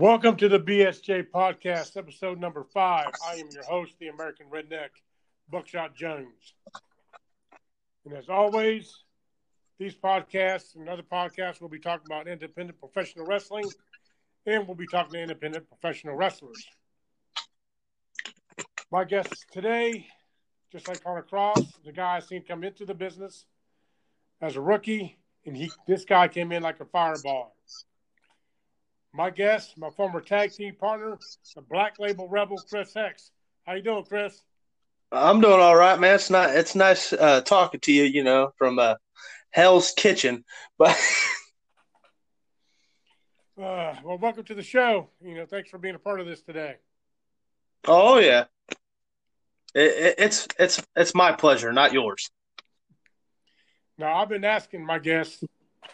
Welcome to the BSJ podcast, episode number five. I am your host, the American Redneck, Buckshot Jones. And as always, these podcasts and other podcasts will be talking about independent professional wrestling, and we'll be talking to independent professional wrestlers. My guest today, just like Connor Cross, the guy I seen come into the business as a rookie, and he this guy came in like a fireball. My guest, my former tag team partner, the Black Label Rebel, Criss Hexx. How you doing, Criss? I'm doing all right, man. It's not. It's nice uh, talking to you. You know, from uh, Hell's Kitchen, but. uh, well, welcome to the show. You know, thanks for being a part of this today. Oh yeah, it, it, it's it's it's my pleasure, not yours. Now, I've been asking my guests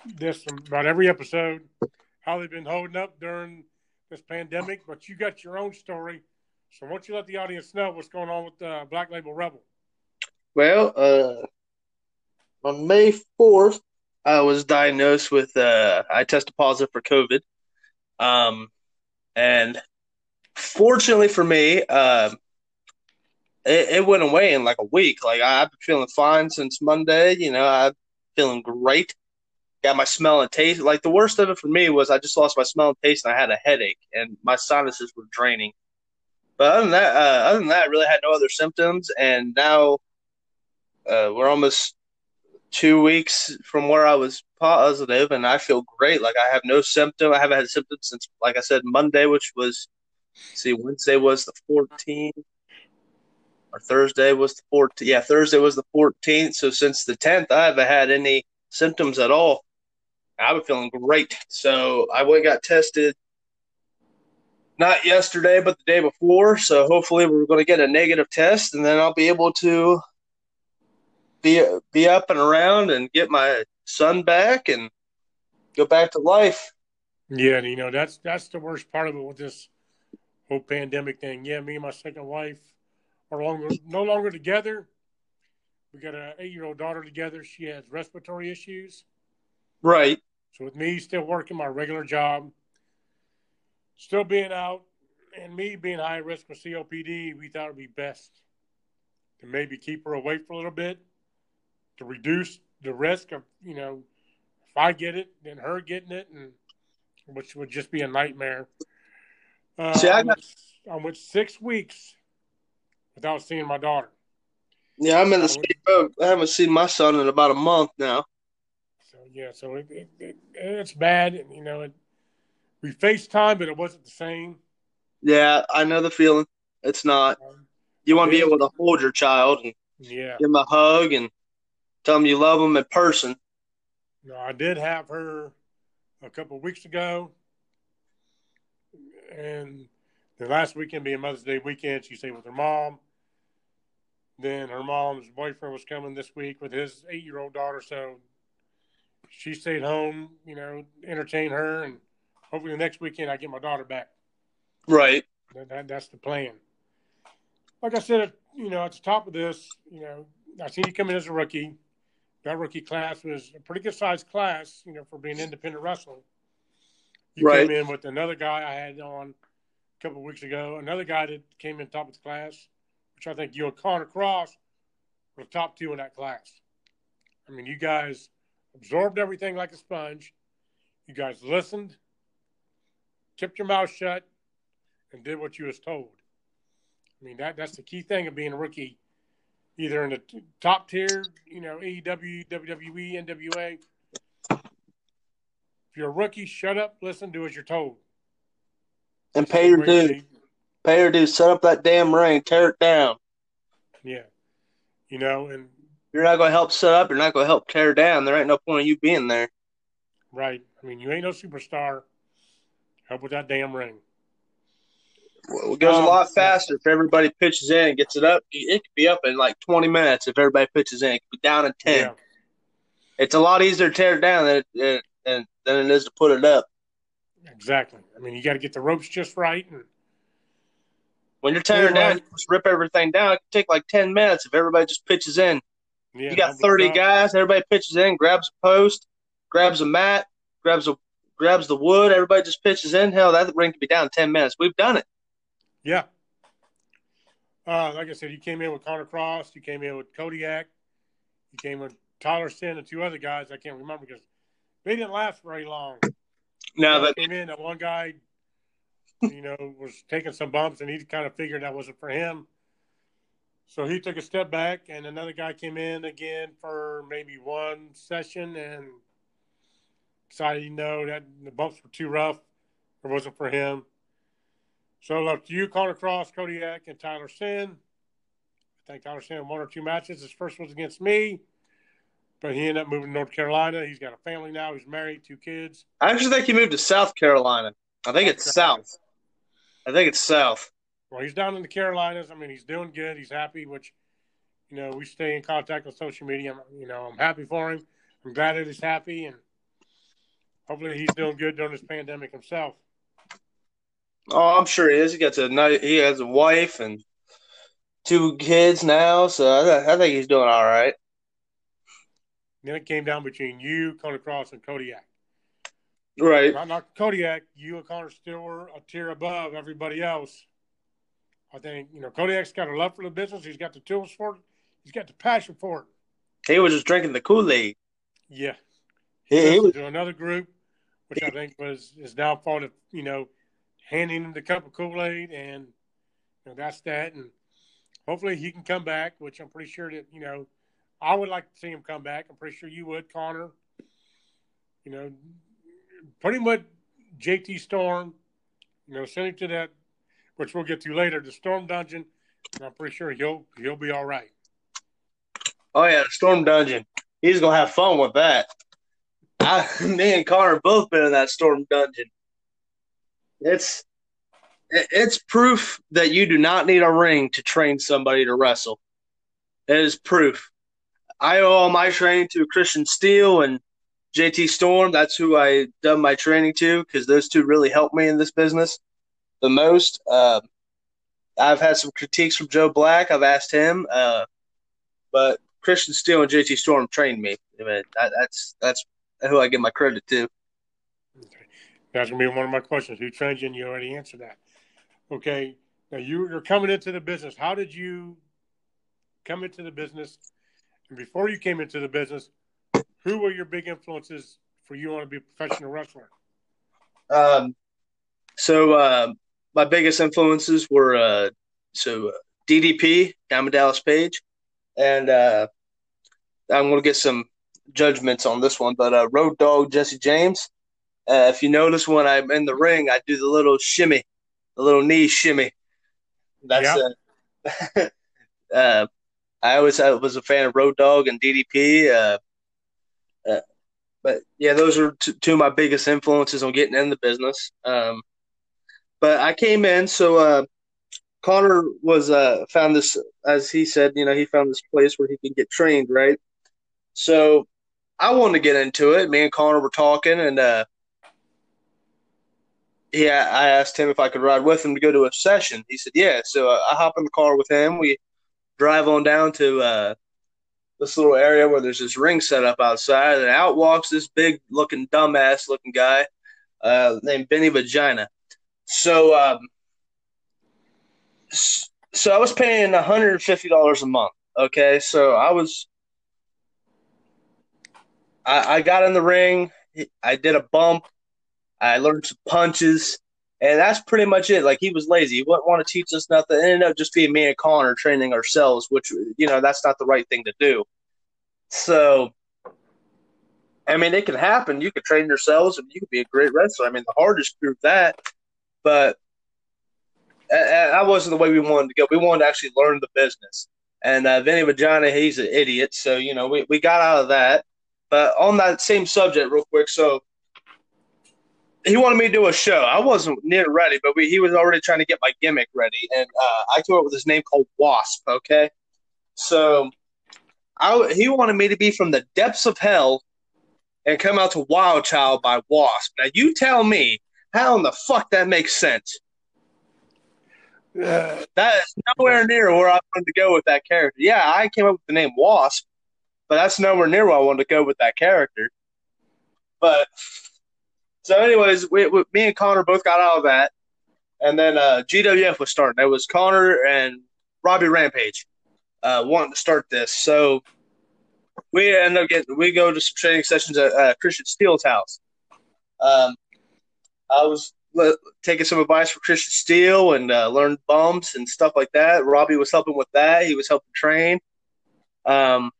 this about every episode how they've been holding up during this pandemic, but you got your own story. So why don't you let the audience know what's going on with uh, Black Label Rebel? Well, uh, on May 4th, I was diagnosed with, uh, I tested positive for COVID. Um, and fortunately for me, uh, it, it, went away in like a week. Like I've been feeling fine since Monday. You know, I'm feeling great got my smell and taste. Like the worst of it for me was I just lost my smell and taste, and I had a headache, and my sinuses were draining. But other than that, uh, other than that, I really had no other symptoms. And now uh, we're almost two weeks from where I was positive, and I feel great. Like I have no symptom. I haven't had symptoms since, like I said, Monday, which was see Wednesday was the 14th. Or Thursday was the 14th. Yeah, Thursday was the 14th. So since the 10th, I haven't had any symptoms at all. I was feeling great. So I went got tested not yesterday, but the day before. So hopefully we're going to get a negative test, and then I'll be able to be be up and around and get my son back and go back to life. Yeah, you know that's that's the worst part of it with this whole pandemic thing. Yeah, me and my second wife are longer, no longer together. We got an eight year old daughter together. She has respiratory issues. Right. So with me still working my regular job, still being out, and me being high risk with COPD, we thought it'd be best to maybe keep her away for a little bit to reduce the risk of you know if I get it, then her getting it, and which would just be a nightmare. Uh, See, I, got... I went six weeks without seeing my daughter. Yeah, I'm in the same boat. I haven't seen my son in about a month now yeah, so it, it, it, it's bad, and you know, it, we FaceTime, but it wasn't the same. Yeah, I know the feeling. It's not. Um, you want to be able to hold your child and yeah, give them a hug and tell them you love them in person. No, I did have her a couple of weeks ago, and the last weekend being Mother's Day weekend, she stayed with her mom. Then her mom's boyfriend was coming this week with his eight-year-old daughter, so she stayed home, you know, entertain her, and hopefully the next weekend I get my daughter back. Right. That, that, that's the plan. Like I said, you know, at the top of this, you know, I seen you come in as a rookie. That rookie class was a pretty good sized class, you know, for being independent wrestling. You right. came in with another guy I had on a couple of weeks ago, another guy that came in top of the class, which I think you and Connor Cross were the top two in that class. I mean, you guys absorbed everything like a sponge. You guys listened, kept your mouth shut, and did what you was told. I mean, that that's the key thing of being a rookie, either in the top tier, you know, AEW, WWE, NWA. If you're a rookie, shut up, listen, do as you're told. And pay your dues. Pay your dues. Set up that damn ring. Tear it down. Yeah. You know, and you're not going to help set up. You're not going to help tear down. There ain't no point of you being there. Right. I mean, you ain't no superstar. Help with that damn ring. Well, it goes um, a lot faster if everybody pitches in and gets it up. It could be up in like 20 minutes if everybody pitches in. It could be down in 10. Yeah. It's a lot easier to tear it down than it, than, than it is to put it up. Exactly. I mean, you got to get the ropes just right. And when you're tearing down, you just rip everything down. It can take like 10 minutes if everybody just pitches in. Yeah, you got 30 guys. Everybody pitches in, grabs a post, grabs a mat, grabs a grabs the wood, everybody just pitches in. Hell, that ring could be down in ten minutes. We've done it. Yeah. Uh, like I said, you came in with Connor Cross. You came in with Kodiak. You came with Tyler Sin and two other guys. I can't remember because they didn't last very long. No, but came in. That one guy, you know, was taking some bumps, and he kind of figured that wasn't for him. So he took a step back, and another guy came in again for maybe one session and decided, you know, that the bumps were too rough. It wasn't for him. So left you, Connor Cross, Kodiak, and Tyler Sin. I think Tyler Sin one or two matches. His first was against me, but he ended up moving to North Carolina. He's got a family now. He's married, two kids. I actually think he moved to South Carolina. I think it's South. I think it's South. Well, he's down in the Carolinas. I mean, he's doing good. He's happy, which, you know, we stay in contact on social media. I'm, you know, I'm happy for him. I'm glad that he's happy, and hopefully he's doing good during this pandemic himself. Oh, I'm sure he is. He got a he has a wife and two kids now, so I, I think he's doing all right. Then it came down between you, Connor Cross, and Kodiak. Right. Not, not Kodiak. You and Connor still were a tier above everybody else. I think you know Kodiak's got a love for the business. He's got the tools for it. He's got the passion for it. He was just drinking the Kool Aid. Yeah, he, he was to another group, which I think was his downfall of you know handing him the cup of Kool Aid, and you know that's that. And hopefully he can come back, which I'm pretty sure that you know I would like to see him come back. I'm pretty sure you would, Connor. You know, pretty much JT Storm. You know, send him to that which we'll get to later, the Storm Dungeon. I'm pretty sure he'll he'll be all right. Oh yeah, the Storm Dungeon. He's gonna have fun with that. I, me and Connor both been in that Storm Dungeon. It's it's proof that you do not need a ring to train somebody to wrestle. It is proof. I owe all my training to Christian Steele and JT Storm. That's who I done my training to because those two really helped me in this business the most. Uh, I've had some critiques from Joe Black. I've asked him, uh, but Christian Steele and JT Storm trained me. I mean, that, that's that's who I give my credit to. Okay. That's gonna be one of my questions. Who trained you? And you already answered that. Okay. Now you, you're coming into the business. How did you come into the business? And before you came into the business, who were your big influences for you want to be a professional wrestler? Um, so uh, my biggest influences were uh, so DDP, Diamond Dallas Page, and uh, I'm going to get some judgments on this one, but uh, Road Dog Jesse James. Uh, if you notice when I'm in the ring, I do the little shimmy, the little knee shimmy. That's yep. uh, I always was a fan of Road Dog and DDP. Uh, uh, but yeah, those are t- two of my biggest influences on getting in the business. Um, but I came in, so uh, Connor was uh, found this, as he said, you know, he found this place where he could get trained, right? So I wanted to get into it. Me and Connor were talking, and uh, yeah, I asked him if I could ride with him to go to a session. He said, "Yeah." So uh, I hop in the car with him. We drive on down to uh, this little area where there's this ring set up outside, and out walks this big looking dumbass looking guy uh, named Benny Vagina. So, um, so I was paying one hundred and fifty dollars a month. Okay, so I was, I, I got in the ring. I did a bump. I learned some punches, and that's pretty much it. Like he was lazy. He wouldn't want to teach us nothing. It ended up just being me and Connor training ourselves, which you know that's not the right thing to do. So, I mean, it can happen. You can train yourselves, and you could be a great wrestler. I mean, the hardest prove that but that wasn't the way we wanted to go. We wanted to actually learn the business. And uh, Vinny Vagina, he's an idiot. So, you know, we, we got out of that. But on that same subject, real quick, so he wanted me to do a show. I wasn't near ready, but we, he was already trying to get my gimmick ready. And uh, I came up with his name called Wasp, okay? So I, he wanted me to be from the depths of hell and come out to Wild Child by Wasp. Now, you tell me how in the fuck that makes sense? Uh, that is nowhere near where I wanted to go with that character. Yeah, I came up with the name Wasp, but that's nowhere near where I wanted to go with that character. But So, anyways, we, we, me and Connor both got out of that, and then uh, GWF was starting. It was Connor and Robbie Rampage uh, wanting to start this. So we end up getting we go to some training sessions at uh, Christian Steele's house. Um, I was taking some advice from Christian Steele and uh, learned bumps and stuff like that. Robbie was helping with that. He was helping train. Um,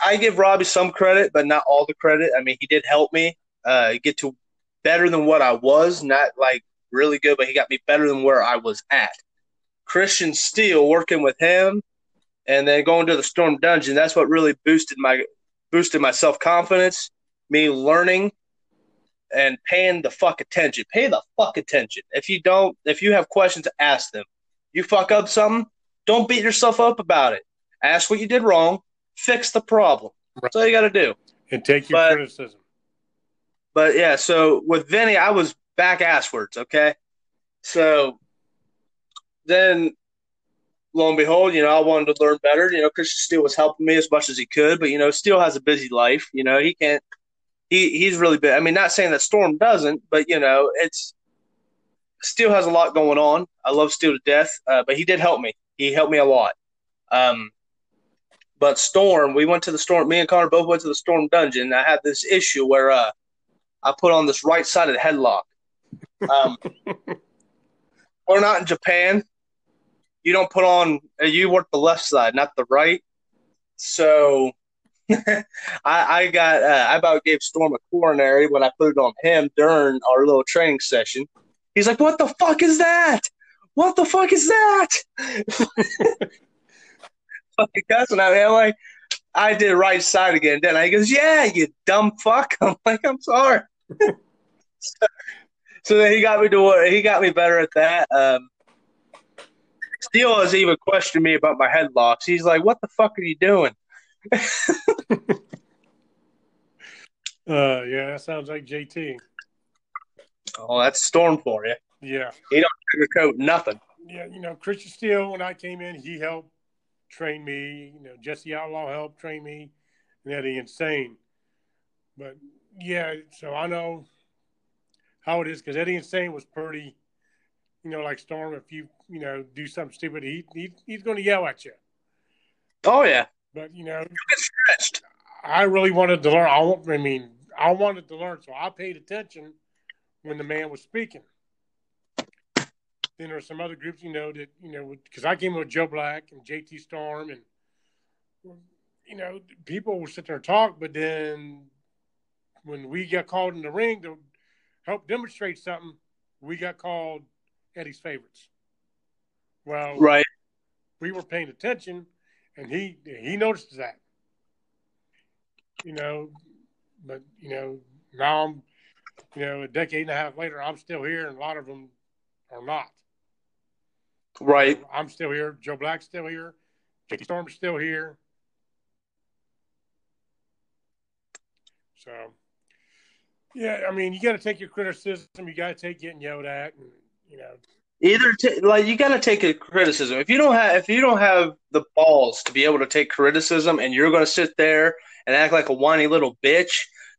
I give Robbie some credit, but not all the credit. I mean, he did help me uh, get to better than what I was. Not like really good, but he got me better than where I was at. Christian Steele, working with him, and then going to the Storm Dungeon. That's what really boosted my boosted my self confidence. Me learning and paying the fuck attention. Pay the fuck attention. If you don't, if you have questions, ask them. You fuck up something, don't beat yourself up about it. Ask what you did wrong, fix the problem. Right. That's all you got to do. And take your but, criticism. But yeah, so with Vinny, I was back asswards. Okay, so then lo and behold, you know, I wanted to learn better. You know, Christian Steele was helping me as much as he could, but you know, Steele has a busy life. You know, he can't. He he's really big. I mean, not saying that Storm doesn't, but you know, it's Steele has a lot going on. I love Steele to death, uh, but he did help me. He helped me a lot. Um, but Storm, we went to the Storm. Me and Connor both went to the Storm dungeon. I had this issue where uh, I put on this right sided headlock. Um, we're not in Japan, you don't put on you work the left side, not the right. So I, I got uh, I about gave Storm a coronary when I put it on him during our little training session. He's like, "What the fuck is that? What the fuck is that?" Fucking cussing. I'm like, "I did right side again." Then he goes, "Yeah, you dumb fuck." I'm like, "I'm sorry." so, so then he got me to he got me better at that. Um, Steele has even questioned me about my headlocks. He's like, "What the fuck are you doing?" uh, yeah, that sounds like JT. Oh, that's Storm for you. Yeah, he don't sugarcoat nothing. Yeah, you know, Christian Steele. When I came in, he helped train me. You know, Jesse Outlaw helped train me, and Eddie Insane. But yeah, so I know how it is because Eddie Insane was pretty you know, like Storm, if you, you know, do something stupid, he, he he's going to yell at you. Oh yeah. But you know, you get stretched. I really wanted to learn. I, I mean, I wanted to learn, so I paid attention when the man was speaking. Then there are some other groups, you know, that you know, because I came with Joe Black and JT Storm, and you know, people would sit there and talk, but then when we got called in the ring to help demonstrate something, we got called Eddie's favorites. Well, right. We were paying attention, and he he noticed that. You know, but you know now I'm, you know, a decade and a half later, I'm still here, and a lot of them are not. Right. I'm still here. Joe Black's still here. JT Storm's still here. So, yeah, I mean, you got to take your criticism. You got to take getting yelled at, and you know. Either t- like you got to take a criticism. If you don't have if you don't have the balls to be able to take criticism, and you're going to sit there and act like a whiny little bitch,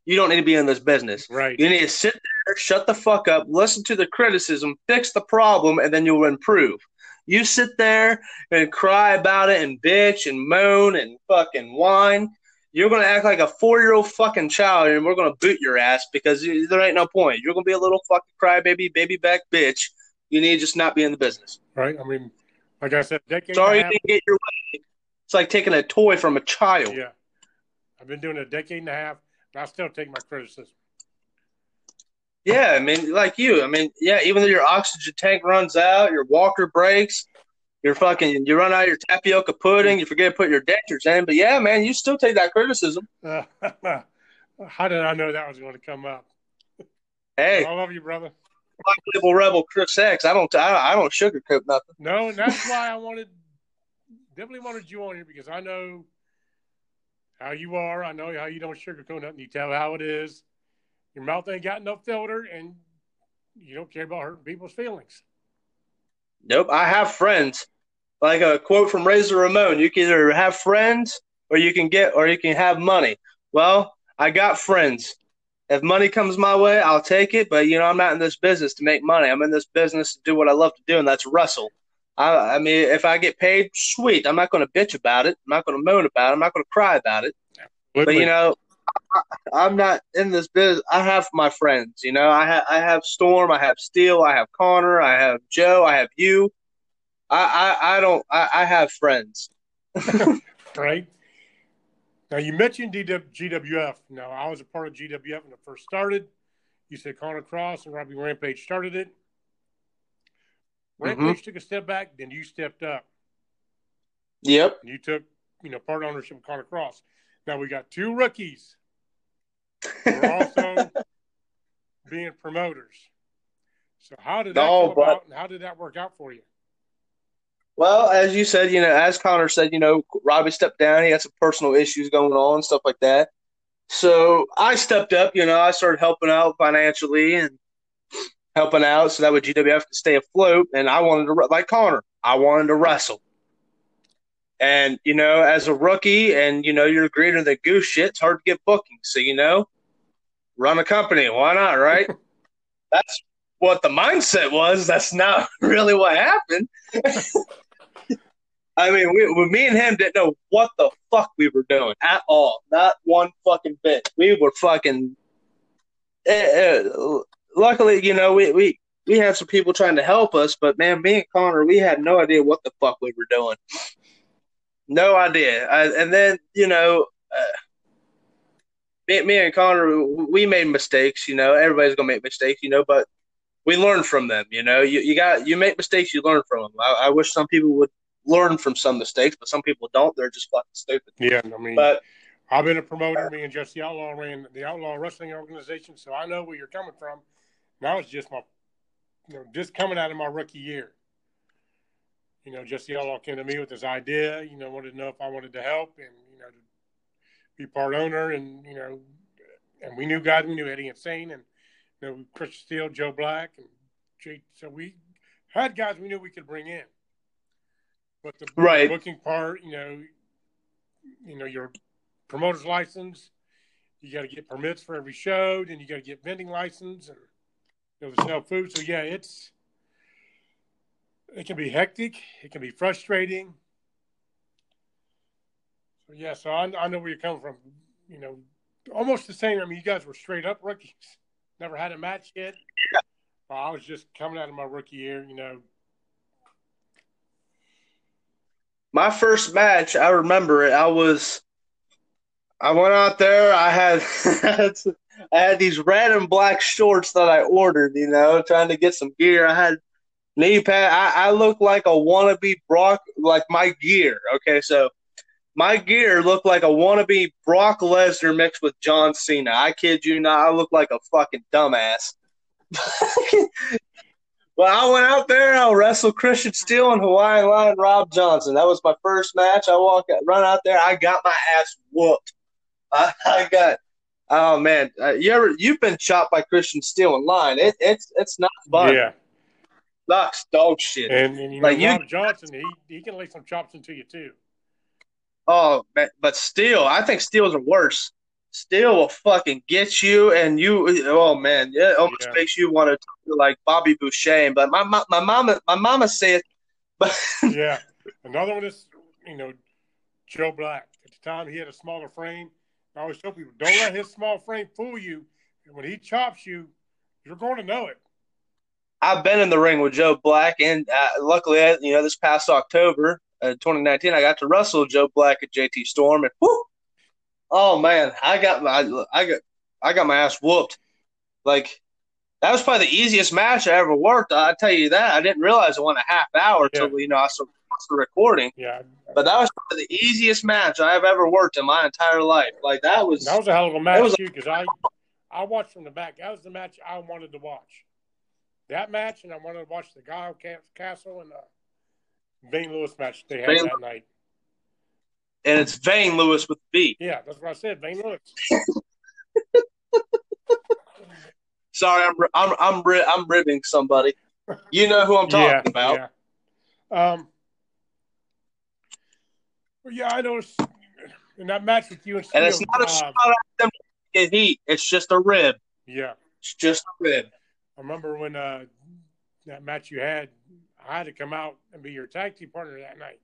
you don't need to be in this business. Right. You need to sit there, shut the fuck up, listen to the criticism, fix the problem, and then you'll improve. You sit there and cry about it and bitch and moan and fucking whine. You're gonna act like a four year old fucking child, and we're gonna boot your ass because there ain't no point. You're gonna be a little fucking crybaby, baby back bitch you need to just not be in the business. Right. I mean, like I said, decade. Sorry you didn't get your way. It's like taking a toy from a child. Yeah. I've been doing it a decade and a half, and I still take my criticism. Yeah, I mean, like you. I mean, yeah, even though your oxygen tank runs out, your walker breaks, you're fucking, you run out your tapioca pudding, you forget to put your dentures in. But yeah, man, you still take that criticism. Uh, how did I know that was going to come up? Hey, I love you, brother. Label Rebel Criss Hexx. I don't, I, I don't sugarcoat nothing. No, and that's why I wanted, definitely wanted you on here because I know how you are. I know how you don't sugarcoat nothing. You tell how it is. Your mouth ain't got no filter, and you don't care about hurting people's feelings. Nope. I have friends. Like a quote from Razor Ramon: "You can either have friends, or you can get, or you can have money." Well, I got friends. If money comes my way, I'll take it. But you know, I'm not in this business to make money. I'm in this business to do what I love to do, and that's wrestle. I, I mean, if I get paid, sweet. I'm not going to bitch about it. I'm not going to moan about it. I'm not going to cry about it. But you know, I, am not in this business. I have my friends. You know, I have I have Storm, I have Steele, I have Connor, I have Joe, I have you. I I, I don't. I, I have friends. right. Now you mentioned DW, GWF. Now I was a part of GWF when it first started. You said Connor Cross and Robbie Rampage started it. Rampage mm-hmm. took a step back, then you stepped up. Yep. You took, you know, part ownership of Connor Cross. Now we got two rookies. We're also being promoters. So how did that no, come about and how did that work out for you? Well, as you said, you know, as Connor said, you know, Robbie stepped down. He had some personal issues going on, stuff like that. So I stepped up. You know, I started helping out financially and helping out so that way GWF could stay afloat. And I wanted to, like Connor, I wanted to wrestle. And, you know, as a rookie and, you know, you're greater than goose shit, it's hard to get bookings. So, you know, run a company. Why not, right? That's what the mindset was. That's not really what happened. I mean, we, me and him didn't know what the fuck we were doing at all. Not one fucking bit. We were fucking. Uh, uh, luckily, you know, we, we we had some people trying to help us, but man, me and Connor, we had no idea what the fuck we were doing. No idea. I, and then, you know, uh, me, me and Connor, we made mistakes. You know, everybody's gonna make mistakes. You know, but we learn from them. You know, you, you got you make mistakes, you learn from them. I, I wish some people would learn from some mistakes, but some people don't. They're just fucking stupid. Yeah, I mean, but I've been a promoter. Me and Jesse Outlaw ran the Outlaw Wrestling Organization, so I know where you're coming from. Now it's just my, you know, just coming out of my rookie year. You know, Jesse Outlaw came to me with this idea. You know, wanted to know if I wanted to help and you know to be part owner, and you know, and we knew guys. We knew Eddie Insane and you know Chris Steele, Joe Black, and Jay. So we had guys we knew we could bring in. But the right. booking part, you know, you know your promoter's license. You got to get permits for every show, then you got to get vending license and you know, to sell food. So yeah, it's it can be hectic. It can be frustrating. So yeah, so I, I know where you're coming from. You know, almost the same. I mean, you guys were straight up rookies. Never had a match yet. I was just coming out of my rookie year. You know, my first match, I remember it. I was, I went out there. I had, I had these red and black shorts that I ordered. You know, trying to get some gear. I had knee pad. I, I looked like a wannabe Brock, like my gear. Okay, so my gear looked like a wannabe Brock Lesnar mixed with John Cena. I kid you not. I look like a fucking dumbass. Well, I went out there. I wrestled Christian Steele and Hawaiian Lion Rob Johnson. That was my first match. I walk, run out there. I got my ass whooped. I, I got. Oh man, uh, you ever you've been chopped by Christian Steele in line? It, it's it's not fun. Yeah, sucks dog shit. And, and you know, like Rob you, Johnson, he he can lay some chops into you too. Oh, but, but still, I think Steele's are worse still will fucking get you, and you. Oh man, it almost yeah. makes you want to like Bobby Boucher. But my my, my mama my mama said, but yeah, another one is you know Joe Black. At the time, he had a smaller frame. I always tell people, don't let his small frame fool you. When he chops you, you're going to know it. I've been in the ring with Joe Black, and uh, luckily, you know, this past October, uh, 2019, I got to wrestle Joe Black at JT Storm, and whoo, Oh man, I got my I got I got my ass whooped. Like that was probably the easiest match I ever worked. I tell you that. I didn't realize it went a half hour until yeah. you know I started recording. Yeah. But that was probably the easiest match I have ever worked in my entire life. Like that was that was a hell of a match too because I I watched from the back. That was the match I wanted to watch. That match, and I wanted to watch the Guile Castle and uh, the Vane Lewis match they had that night and it's Vane Lewis with the B. Yeah, that's what I said, Vane Lewis. Sorry, I'm I'm I'm I'm ribbing somebody. You know who I'm talking yeah, about. Yeah. Um. Yeah, I noticed in that match with you and, Steele, and it's not a uh, shout out them get heat. It's just a rib. Yeah, It's just a rib. I remember when uh, that match you had, I had to come out and be your tag team partner that night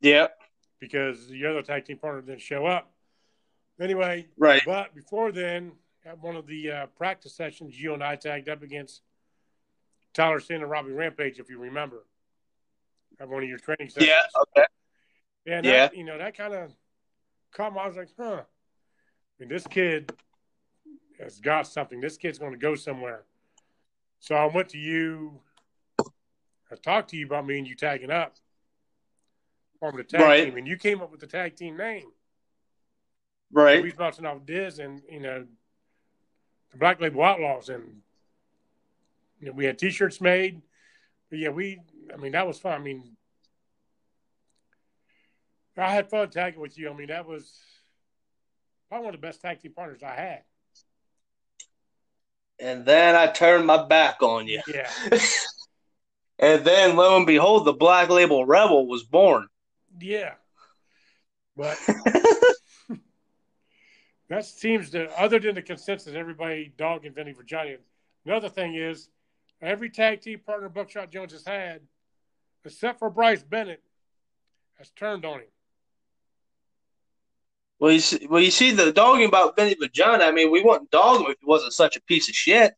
Yep. Because the other tag team partner didn't show up. Anyway, Right. but before then, at one of the uh, practice sessions, you and I tagged up against Tyler Sin and Robbie Rampage, if you remember, at one of your training sessions. Yeah. Okay. And Yeah. that, you know, that kind of caught my. I was like, huh. I mean, this kid has got something. This kid's going to go somewhere. So I went to you. I talked to you about me and you tagging up on the tag Right. team, and you came up with the tag team name. Right. We was bouncing off Diz and you know the Black Label Outlaws, and you know, we had T-shirts made. But yeah, we. I mean, that was fun. I mean, I had fun tagging with you. I mean, that was probably one of the best tag team partners I had. And then I turned my back on you. Yeah, And then lo and behold, the Black Label Rebel was born. Yeah. But that seems to, other than the consensus, everybody dogging Vinny Virginia. Another thing is, every tag team partner Buckshot Jones has had, except for Bryce Bennett, has turned on him. Well, you see, well, you see the dogging about Vinny Vagina. I mean, we wouldn't dog him if he wasn't such a piece of shit.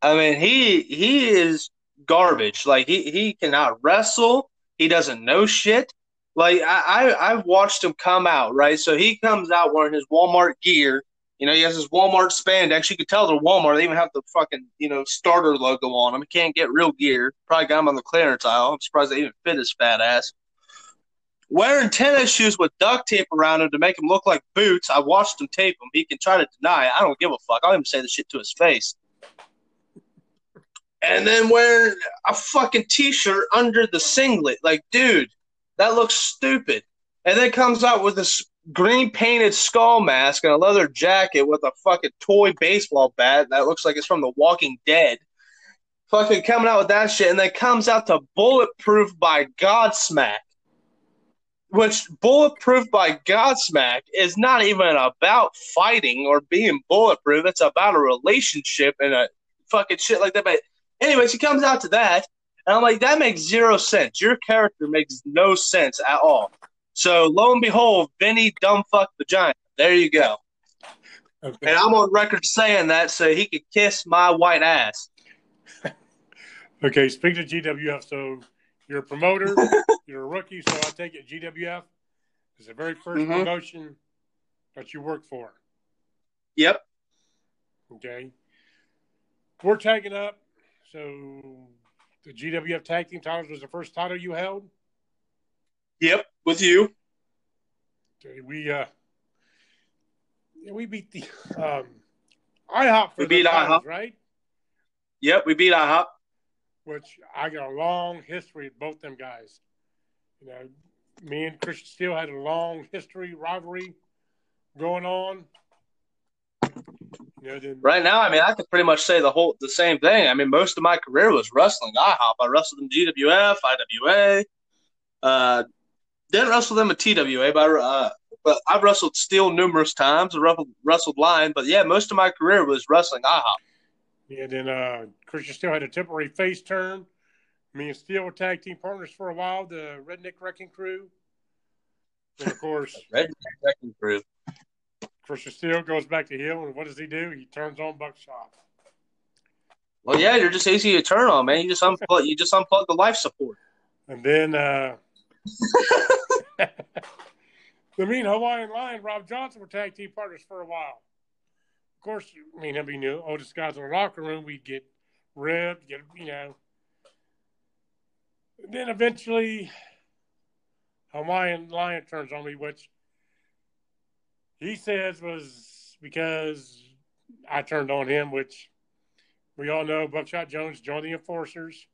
I mean, he he is garbage. Like he he cannot wrestle. He doesn't know shit. Like I, I I've watched him come out right. So he comes out wearing his Walmart gear. You know, he has his Walmart spandex. You could tell they're Walmart. They even have the fucking you know starter logo on them. He can't get real gear. Probably got him on the clearance aisle. I'm surprised they even fit his fat ass wearing tennis shoes with duct tape around him to make him look like boots. I watched him tape them. He can try to deny it. I don't give a fuck. I'll even say the shit to his face. And then wearing a fucking t-shirt under the singlet. Like, dude, that looks stupid. And then comes out with this green painted skull mask and a leather jacket with a fucking toy baseball bat that looks like it's from The Walking Dead. Fucking coming out with that shit, and then comes out to Bulletproof by Godsmack which bulletproof by Godsmack is not even about fighting or being bulletproof. It's about a relationship and a fucking shit like that. But anyways, he comes out to that, and I'm like, that makes zero sense. Your character makes no sense at all. So lo and behold, Vinny dumbfuck vagina. There you go. Okay. And I'm on record saying that so he could kiss my white ass. Okay, speaking of GWF, so you're a promoter, you're a rookie, so I take it GWF is the very 1st Mhm. promotion that you work for. Yep. Okay. We're tagging up. So the GWF tag team titles was the first title you held. Yep. With you. Okay, we uh yeah, we beat the um IHOP for We beat titles, IHOP. right? Yep. We beat IHOP. Which I got a long history with both them guys. You know, me and Christian Steele had a long history rivalry going on. Then Right now, I mean, I could pretty much say the whole the same thing. I mean, most of my career was wrestling I IHOP. I wrestled in GWF, IWA. Uh, didn't wrestle them at TWA, but uh, but I've wrestled Steele numerous times. I wrestled, wrestled Lion, but yeah, most of my career was wrestling I IHOP. Yeah, then uh, Christian Steele had a temporary face turn. Me and Steele were tag team partners for a while, the Redneck Wrecking Crew. And of course, Redneck Wrecking Crew. Christian Steele goes back to heel, and what does he do? He turns on Buckshot. Well, yeah, you're just easy to turn on, man. You just unplug. You just unplug the life support. And then uh, the mean Hawaiian Lion, Rob Johnson, were tag team partners for a while. Of course, I mean, him, he knew oldest guys in the locker room. We'd get ripped, get you know. And then eventually, Hawaiian Lion turns on me, which he says was because I turned on him, which we all know Buckshot Jones joined the Enforcers.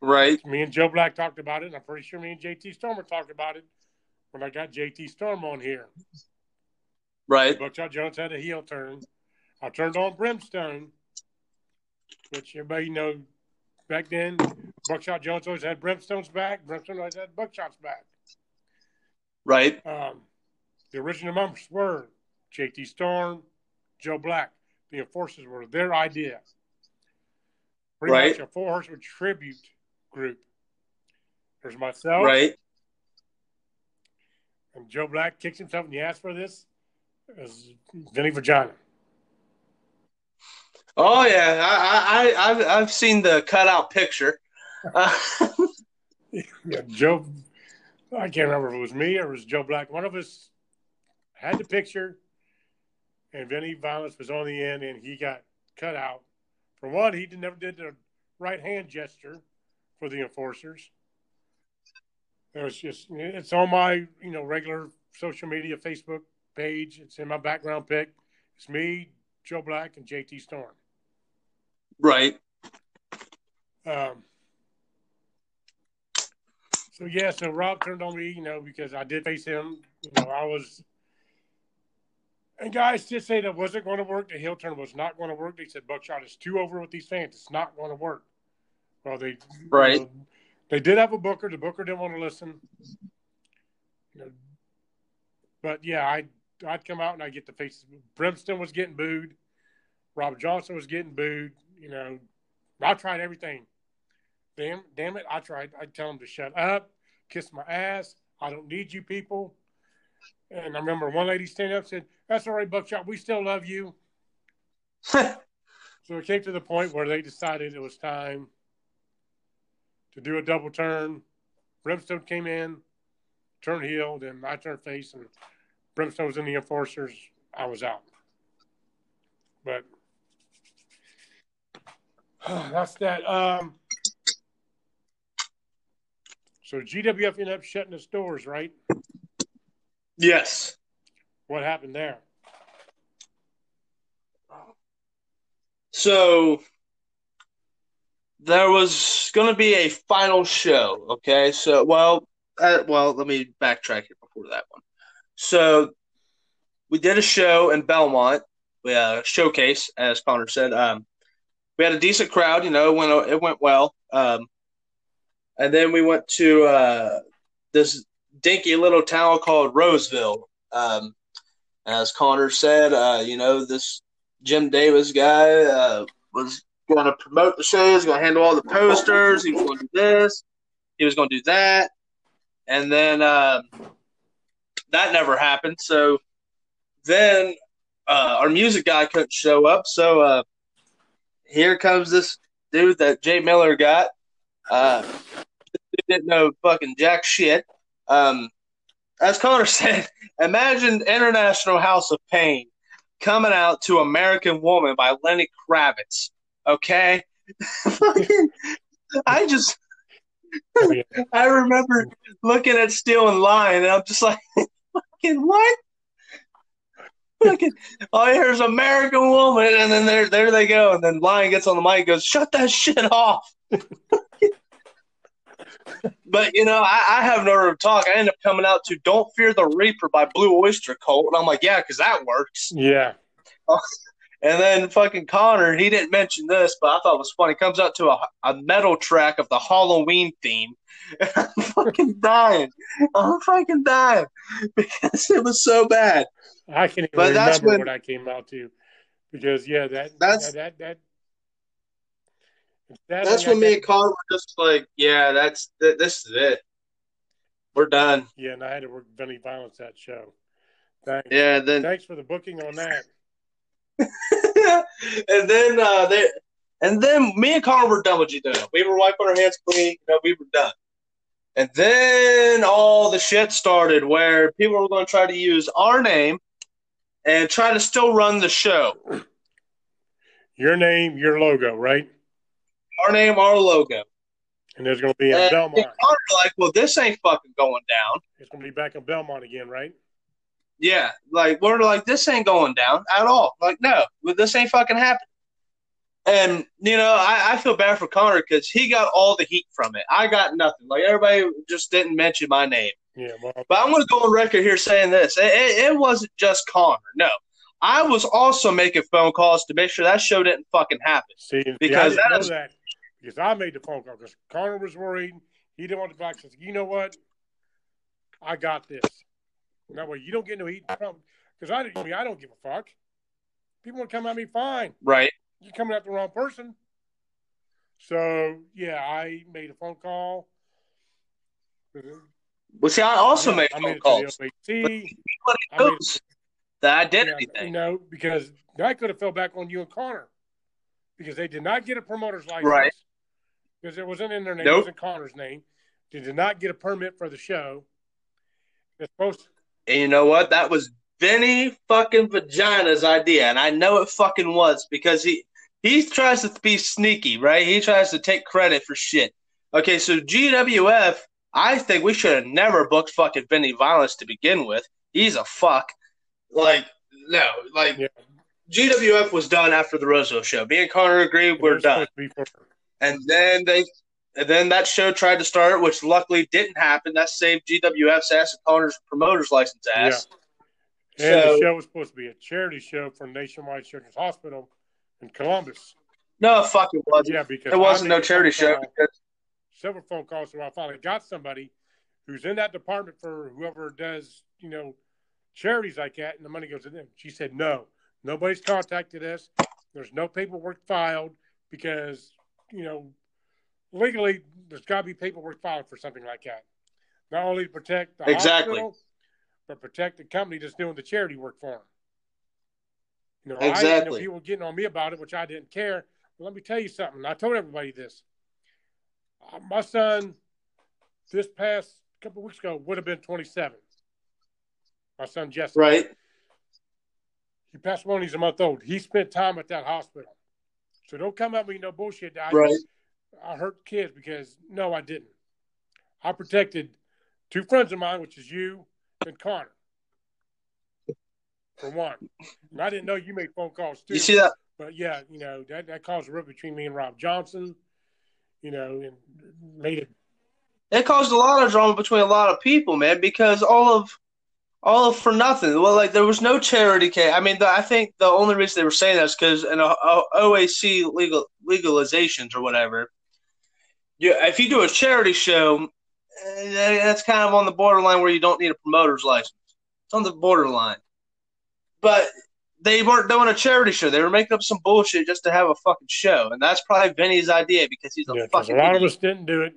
Right. Me and Joe Black talked about it, and I'm pretty sure me and JT Stormer talked about it when I got JT Storm on here. Right. Buckshot Jones had a heel turn. I turned on Brimstone, which everybody know back then. Buckshot Jones always had Brimstone's back. Brimstone always had Buckshot's back. Right. Um, the original members were JT Storm, Joe Black. The enforcers were their idea. Pretty Right. much a four horseman tribute group. There's myself, Right. and Joe Black kicks himself in the ass for this. Is Vinny Vagina. Oh yeah, I, I, I've, I've seen the cutout picture. Uh, Yeah, Joe. I can't remember if it was me or it was Joe Black. One of us had the picture, and Vinny Violence was on the end, and he got cut out. For one, he never did the right hand gesture for the enforcers. It was just it's on my you know regular social media Facebook page. It's in my background pic. It's me, Joe Black, and JT Storm. right. Um, so yeah, so Rob turned on me, you know, because I did face him. You know, I was, and guys did say that wasn't going to work. The heel turn was not going to work. They said Buckshot is too over with these fans. It's not going to work. Well, they Right. you know, they did have a booker. The booker didn't want to listen. You know, but yeah, I I'd come out and I get the faces. Brimstone was getting booed. Rob Johnson was getting booed. You know, I tried everything. Damn, damn it! I tried. I tell them to shut up, kiss my ass. I don't need you people. And I remember one lady standing up and said, "That's all right, Buckshot. We still love you." So it came to the point where they decided it was time to do a double turn. Brimstone came in, turned heel, then I turned face, and Brimstone was in the enforcers. I was out. But that's that. Um, so GWF ended up shutting its doors, right? yes. What happened there? So there was going to be a final show. Okay, so well, uh, well, let me backtrack here before that one. So we did a show in Belmont, we uh, showcase, as Connor said. Um, we had a decent crowd. You know, it went it went well. Um, and then we went to uh, this dinky little town called Roseville. Um, as Connor said, uh, you know, this Jim Davis guy uh, was going to promote the show. He was going to handle all the posters. He was going to do this. He was going to do that. And then uh, that never happened. So then uh, our music guy couldn't show up. So uh, here comes this dude that Jay Miller got. Uh, didn't know fucking jack shit. Um, as Connor said, imagine International House of Pain coming out to American Woman by Lenny Kravitz. Okay? Fucking, I just, Oh. I remember looking at Steele and Lion, and I'm just like, fucking what? Fucking, oh, all I hear is American Woman, and then there, there they go. And then Lion gets on the mic and goes, shut that shit off. But, you know, I, I have no room to talk. I end up coming out to Don't Fear the Reaper by Blue Oyster Cult. And I'm like, yeah, because that works. Yeah. And then fucking Connor, he didn't mention this, but I thought it was funny. Comes out to a, a metal track of the Halloween theme. I'm fucking dying. I'm fucking dying because it was so bad. I can't even But remember when- what I came out to, because yeah, that That's- that that. that That's when me and Connor were just like, yeah, that's th- this is it. We're done. Yeah, and I had to work Benny Violence that show. Thanks. Yeah, then Thanks for the booking on that. and then uh, they, and then me and Connor were done with you. We were wiping our hands clean. You know, we were done. And then all the shit started where people were going to try to use our name and try to still run the show. Your name, your logo, right? Our name, our logo. And there's going to be in And Belmont. Connor like, well, this ain't fucking going down. It's going to be back in Belmont again, right? Yeah, like we're like this ain't going down at all. Like no, this ain't fucking happening. And you know, I, I feel bad for Connor because he got all the heat from it. I got nothing. Like everybody just didn't mention my name. Yeah. Well, But I'm going to go on record here saying this: it, it, it wasn't just Connor. No, I was also making phone calls to make sure that show didn't fucking happen. see, Because I didn't know that's- that because I made the phone call because Connor was worried. He didn't want the black. Says, you know what? I got this. That way you don't get no heat from because I, I mean I don't give a fuck. People want to come at me, fine. Right. You're coming at the wrong person. So yeah, I made a phone call. Well, see, I also Yeah, made I phone made it to calls. the. I made- knows the identity Yeah, thing. No, because that could have fell back on you and Connor because they did not get a promoter's license. Right. Because it wasn't in their name, Nope. it was in Connor's name. They did not get a permit for the show. It's supposed to, And you know what? That was Vinny fucking Vagina's idea, and I know it fucking was because he he tries to be sneaky, right? He tries to take credit for shit. Okay, so GWF, I think we should have never booked fucking Vinny Violence to begin with. He's a fuck. Like no, like Yeah. GWF was done after the Roseau show. Me and Connor agreed we're done. Supposed to be for- And then they, and then that show tried to start, which luckily didn't happen. That saved GWF's ass and Connor's promoter's license ass. And So- the show was supposed to be a charity show for Nationwide Children's Hospital in Columbus. No, fuck it wasn't. Yeah, because It wasn't no charity show. call- Because, several phone calls where I finally got somebody who's in that department for whoever does, you know, charities like that, and the money goes to them. She said, no, nobody's contacted us. There's no paperwork filed because, you know, legally there's got to be paperwork filed for something like that. Not only to protect the Exactly. hospital, but protect the company that's doing the charity work for them. You know, I, you know, people getting on me about it, which I didn't care. But let me tell you something. I told everybody this. Uh, my son, this past couple of weeks ago, would have been 27. My son Jesse. right? He passed away when he's a month old. He spent time at that hospital. So don't come at me no bullshit. I, Right. I hurt kids because no, I didn't. I protected two friends of mine, which is you and Connor. For one, and I didn't know you made phone calls too. You see that? But yeah, you know that that caused a rip between me and Rob Johnson. You know, and made it. It caused a lot of drama between a lot of people, man, because all of all for nothing. Well, like there was no charity case. I mean, the, I think the only reason they were saying that is because in a, a, OAC legal legalizations or whatever. Yeah, if you do a charity show, eh, that's kind of on the borderline where you don't need a promoter's license. It's on the borderline. But they weren't doing a charity show. They were making up some bullshit just to have a fucking show, and that's probably Vinny's idea because he's a Yeah, 'cause fucking. a lot of us didn't do it.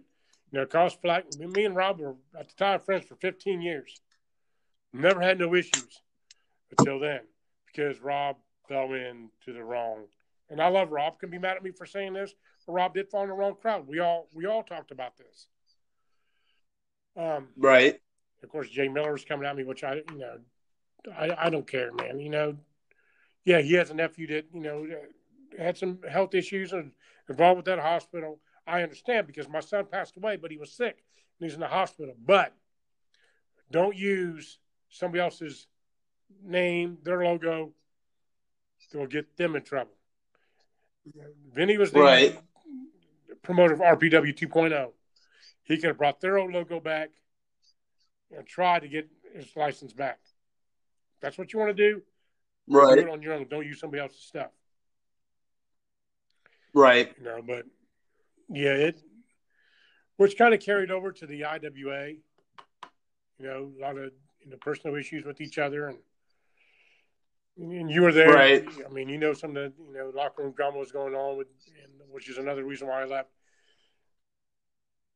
You know, cost flack. Me and Rob were at the time friends for 15 years. Never had no issues until then because Rob fell into the wrong. And I love Rob. Can be mad at me for saying this, but Rob did fall in the wrong crowd. We all we all talked about this. Um, Right. of course, Jay Miller was coming at me, which I, you know, I, I don't care, man. You know, yeah, he has a nephew that, you know, had some health issues and involved with that hospital. I understand because my son passed away, but he was sick and he's in the hospital. But don't use somebody else's name, their logo, that will get them in trouble. Vinny was the Right. promoter of RPW 2.0. oh. He could have brought their old logo back and tried to get his license back. That's what you want to do. Do Right. it on your own. Don't use somebody else's stuff. Right. You know, but yeah, it which kind of carried over to the IWA. You know, a lot of you know personal issues with each other, and and you were there. Right. I mean, you know, some of the you know locker room drama was going on with, and which is another reason why I left.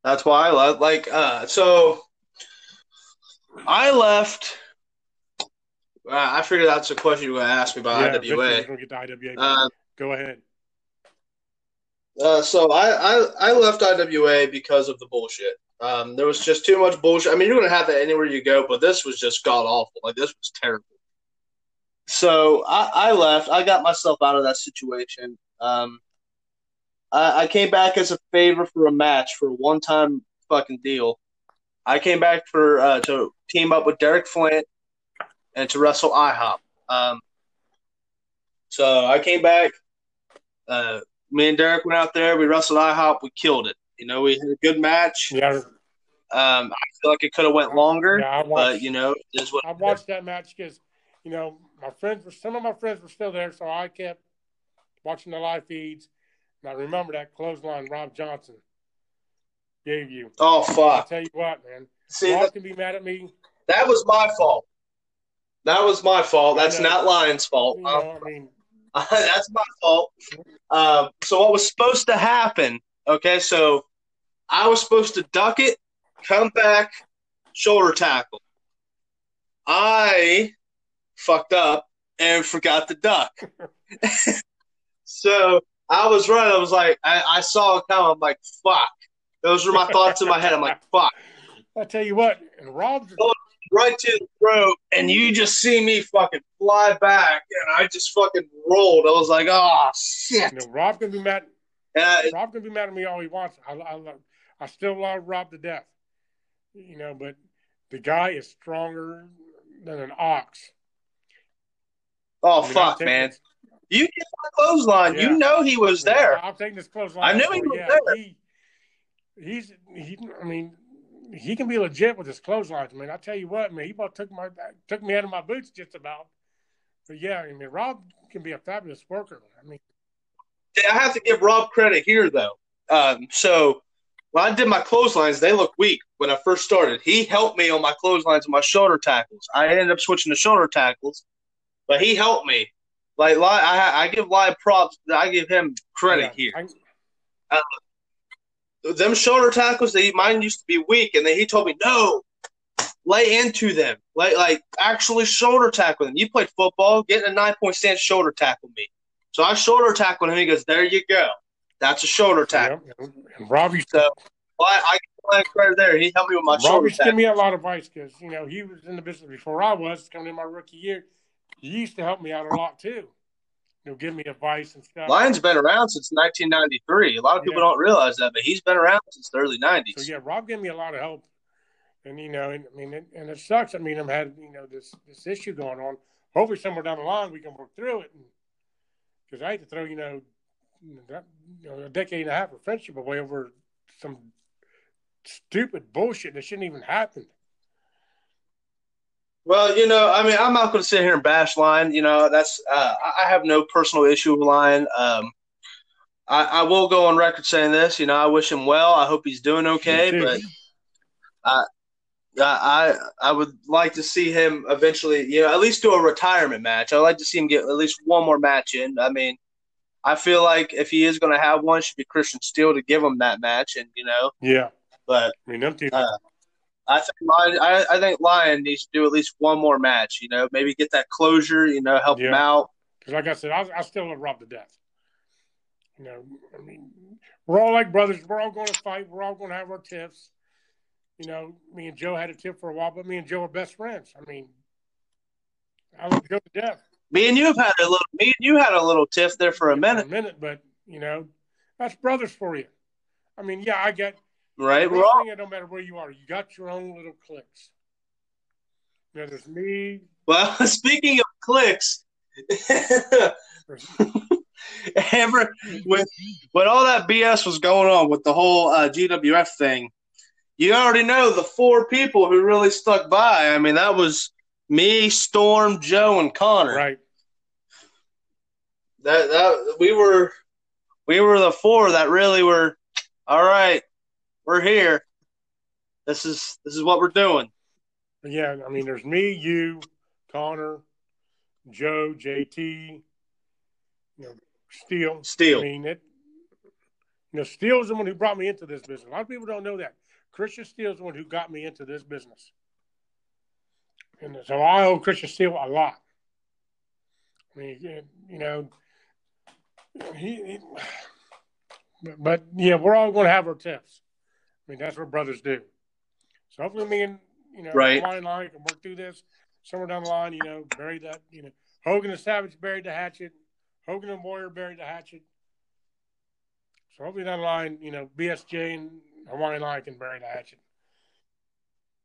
That's why I left. Like, uh, so I left. Uh, I figured that's a question you were going to ask me about yeah, IWA. get to IWA. Uh, Go ahead. uh, so I, I I left IWA because of the bullshit. Um, there was just too much bullshit. I mean, you're going to have that anywhere you go, but this was just god awful. Like, this was terrible. So I, I left. I got myself out of that situation. Um, I, I came back as a favor for a match for a one time fucking deal. I came back for uh, to team up with Derek Flint and to wrestle IHOP. Um, so I came back. Uh, me and Derek went out there. We wrestled IHOP. We killed it. You know, we had a good match. Yeah, Um, I feel like it could have went longer, yeah. I watched. but you know, is what I watched that match because, you know, my friends were some of my friends were still there, so I kept watching the live feeds. And I remember that clothesline Rob Johnson gave you. Oh fuck! I'll fuck! tell you what, man. See, Rob that, can be mad at me. that was my fault. That was my fault. That's not Lion's fault. You know, I mean, That's my fault. Uh, so what was supposed to happen? Okay, so I was supposed to duck it, come back, shoulder tackle. I fucked up and forgot to duck. so I was running. I was like, I, I saw it come. I'm like, fuck. Those were my thoughts in my head. I'm like, fuck. I tell you what, and Rob's Right to the throat, and you just see me fucking fly back, and I just fucking rolled. I was like, oh shit. you know, Rob can be mad. I, Rob can be mad at me all he wants. I, I, love, I still love Rob to death. You know, but the guy is stronger than an ox. oh I mean, fuck, man. this- You get my clothesline. Yeah. You know he was there. I'm taking this clothesline. I knew he was yeah, there. He, he's he. I mean, he can be legit with his clotheslines. I mean, I tell you what, man, he about took my took me out of my boots just about. But yeah, I mean, Rob can be a fabulous worker. I mean, I have to give Rob credit here, though. Um, so when I did my clotheslines, they looked weak when I first started. He helped me on my clotheslines and my shoulder tackles. I ended up switching to shoulder tackles, but he helped me. Like I, I give Live props. I give him credit yeah, here. I- them shoulder tackles, they mine used to be weak, and then he told me no, lay into them, like like actually shoulder tackle them. You played football, get a nine point stance, shoulder tackle me. So I shoulder tackled him. He goes, there you go, that's a shoulder tackle. yeah, and Rob used So well, I, I credit there. He helped me with my shoulder to give me a lot of advice because you know he was in the business before I was coming in my rookie year. He used to help me out a lot too. You know, give me advice and stuff. Lion's been around since 1993. A lot of people Yeah. don't realize that, but he's been around since the early 90s. So yeah, Rob gave me a lot of help, and you know, and, I mean, it, and it sucks. I mean, I'm had you know this this issue going on. Hopefully, somewhere down the line we can work through it. Because I hate to throw you know, that, you know a decade and a half of friendship away over some stupid bullshit that shouldn't even happen. Well, you know, I mean, I'm not going to sit here and bash Lion. You know, that's uh, I have no personal issue with Lion. Um, I, I will go on record saying this. You know, I wish him well. I hope he's doing okay. But I, I I would like to see him eventually. You know, at least do a retirement match. I'd like to see him get at least one more match in. I mean, I feel like if he is going to have one, it should be Christian Steele to give him that match. And you know, Yeah, but I mean, two. Uh, I think Lion, I, I think Lion needs to do at least one more match. You know, maybe get that closure. You know, help him out. Because, like I said, I, I still love Rob to death. You know, I mean, we're all like brothers. We're all going to fight. We're all going to have our tiffs. You know, me and Joe had a tip for a while, but me and Joe are best friends. I mean, I love Joe to death. Me and you have had a little. Me and you had a little tiff there for a minute, A minute, but you know, that's brothers for you. I mean, yeah, I get right? We're all. It don't matter where you are. You got your own little cliques. You know, there's me. well. Speaking of clicks, ever when when all that BS was going on with the whole uh, GWF thing, you already know the four people who really stuck by. I mean, that was me, Storm, Joe, and Connor. right. that that we were we were the four that really were all right we're here this is this is what we're doing yeah, I mean, there's me, you, Connor, Joe, JT, you know, Steele. Steele. I mean, it. You know, Steele's the one who brought me into this business. A lot of people don't know that. Christian Steele's the one who got me into this business, and so I owe Christian Steele a lot. I mean, you know, he. he but, yeah, we're all going to have our tips. I mean, that's what brothers do. So hopefully, me and you know, Right. And I can work through this somewhere down the line. You know, bury that. You know, Hogan and Savage buried the hatchet. Hogan and Warrior buried the hatchet. So hopefully down the line, you know, BSJ and Hawaiian Lion can bury the hatchet.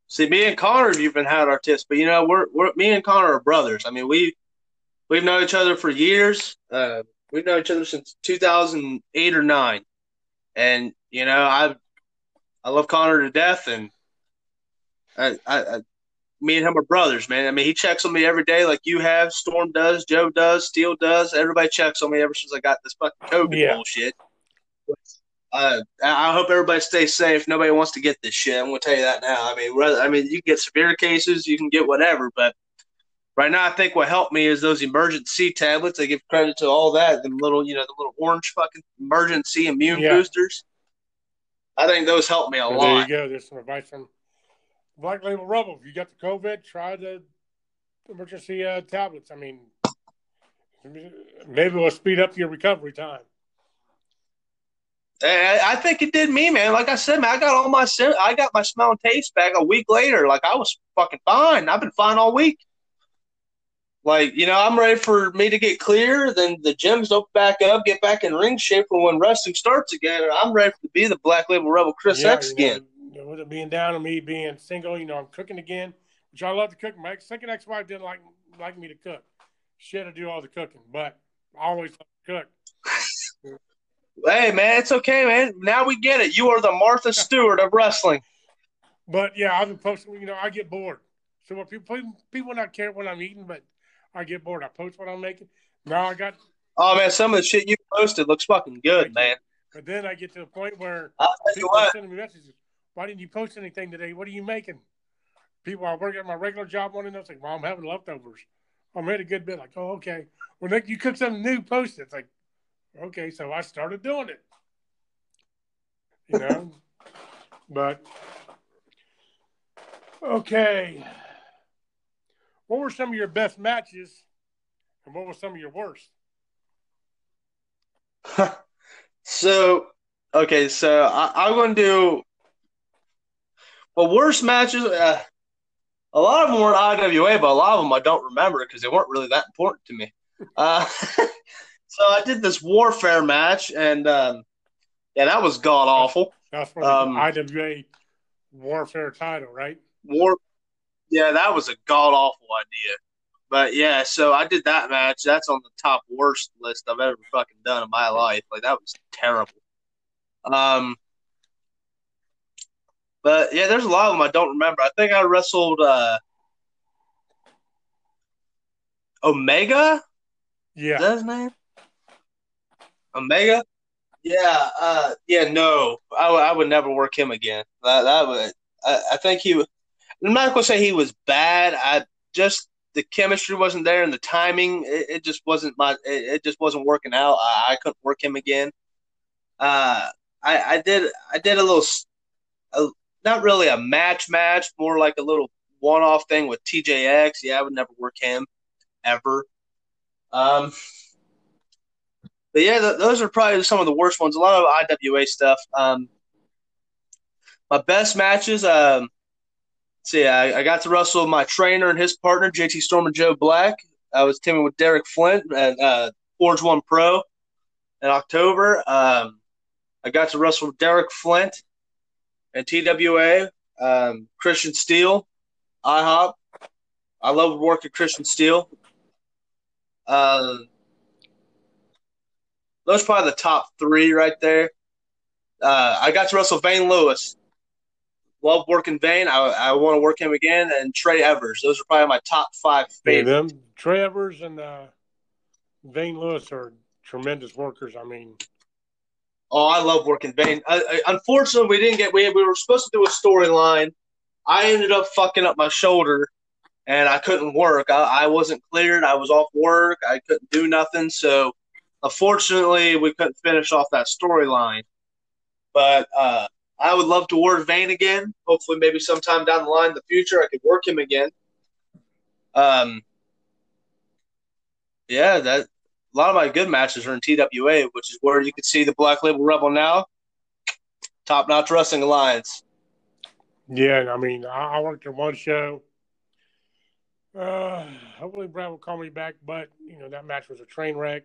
see me and connor you've been had our tips but you know we're, we're me and connor are brothers i mean we we've known each other for years uh, we've known each other since 2008 or 9 and you know i i love connor to death and I, I, I me and him are brothers, man. I mean, he checks on me every day, like you have. Storm does, Joe does, Steele does. Everybody checks on me ever since I got this fucking COVID Yeah. bullshit. Uh, I hope everybody stays safe. Nobody wants to get this shit. I'm gonna tell you that now. I mean, rather, I mean, you can get severe cases, you can get whatever, but Right now, I think what helped me is those Emergen-C tablets. I give credit to all that. The little, you know, the little orange fucking Emergen-C immune Yeah. boosters. I think those helped me a So lot. there you go. There's some advice from Black Label Rebel. If you got the COVID, try the Emergen-C uh, tablets. I mean, maybe it'll speed up your recovery time. I, think it did me, man. Like I said, man, I got all my I got my smell and taste back a week later. Like I was fucking fine. I've been fine all week. Like you know, I'm ready for me to get clear. Then the gyms open back up, get back in ring shape for when wrestling starts again. I'm ready to be the Black Label Rebel Criss Yeah, X you again. know, with it being down and me being single, you know, I'm cooking again, which I love to cook. My second ex-wife didn't like like me to cook. She had to do all the cooking, but I always love to cook. Hey, man, it's okay, man. Now we get it. You are the Martha Stewart of wrestling. But yeah, I've been posting. You know, I get bored. So what people people not care what I'm eating, but I get bored. I post what I'm making. Now I got, Oh man, some of the shit you posted looks fucking good, man. but then I get to the point where I'll tell you people are sending me messages. Why didn't you post anything today? What are you making? People I work at my regular job wanting to know. It's like, well, I'm having leftovers. I made a good bit. Like, oh, okay. Well, Nick, you cook something new, post it. It's like, okay. So I started doing it. You know, but okay. What were some of your best matches, and what were some of your worst? So, okay, so I, I'm going to do. Well, worst matches. Uh, a lot of them weren't IWA, but a lot of them I don't remember because they weren't really that important to me. Uh, so I did this Warfare match, and um, yeah, that was god awful. That's for the Um, IWA Warfare title, right? War, yeah, that was a god awful idea. But yeah, so I did that match. That's on the top worst list I've ever fucking done in my life. Like that was terrible. Um, but yeah, there's a lot of them I don't remember. I think I wrestled uh, Omega. Is Yeah. that his name? Omega. Yeah. Uh, yeah. No, I, w- I would never work him again. That, that would. I, I think he. I'm not gonna say he was bad. I just the chemistry wasn't there and the timing. It, it just wasn't my. It, it just wasn't working out. I, I couldn't work him again. Uh, I, I did. I did a little. A, not really a match match, more like a little one-off thing with TJX. Yeah, I would never work him ever. Um, but yeah, th- those are probably some of the worst ones. A lot of IWA stuff. Um, my best matches. Um, see, I, I got to wrestle my trainer and his partner, JT Storm and Joe Black. I was teaming with Derek Flint and uh, Forge One Pro in October. Um, I got to wrestle with Derek Flint and TWA, um, Christian Steele, IHOP. I love working Christian Steele. Uh, those are probably the top three right there. Uh, I got to wrestle Vane Lewis. Love working Vane. I, I want to work him again. And Trey Evers. Those are probably my top five Yeah, favorites. them Trey Evers and uh, Vane Lewis are tremendous workers. I mean, Oh, I love working Vane. Uh, uh, unfortunately, we didn't get. We we were supposed to do a storyline. I ended up fucking up my shoulder, and I couldn't work. I, I wasn't cleared. I was off work. I couldn't do nothing. So, unfortunately, we couldn't finish off that storyline. But uh, I would love to work Vane again. Hopefully, maybe sometime down the line in the future, I could work him again. Um, yeah, that a lot of my good matches are in TWA, which is where you can see the Black Label Rebel now. Top Notch Wrestling Alliance. yeah, I mean, I, I worked in one show. Uh, hopefully, Brad will call me back, but you know that match was a train wreck.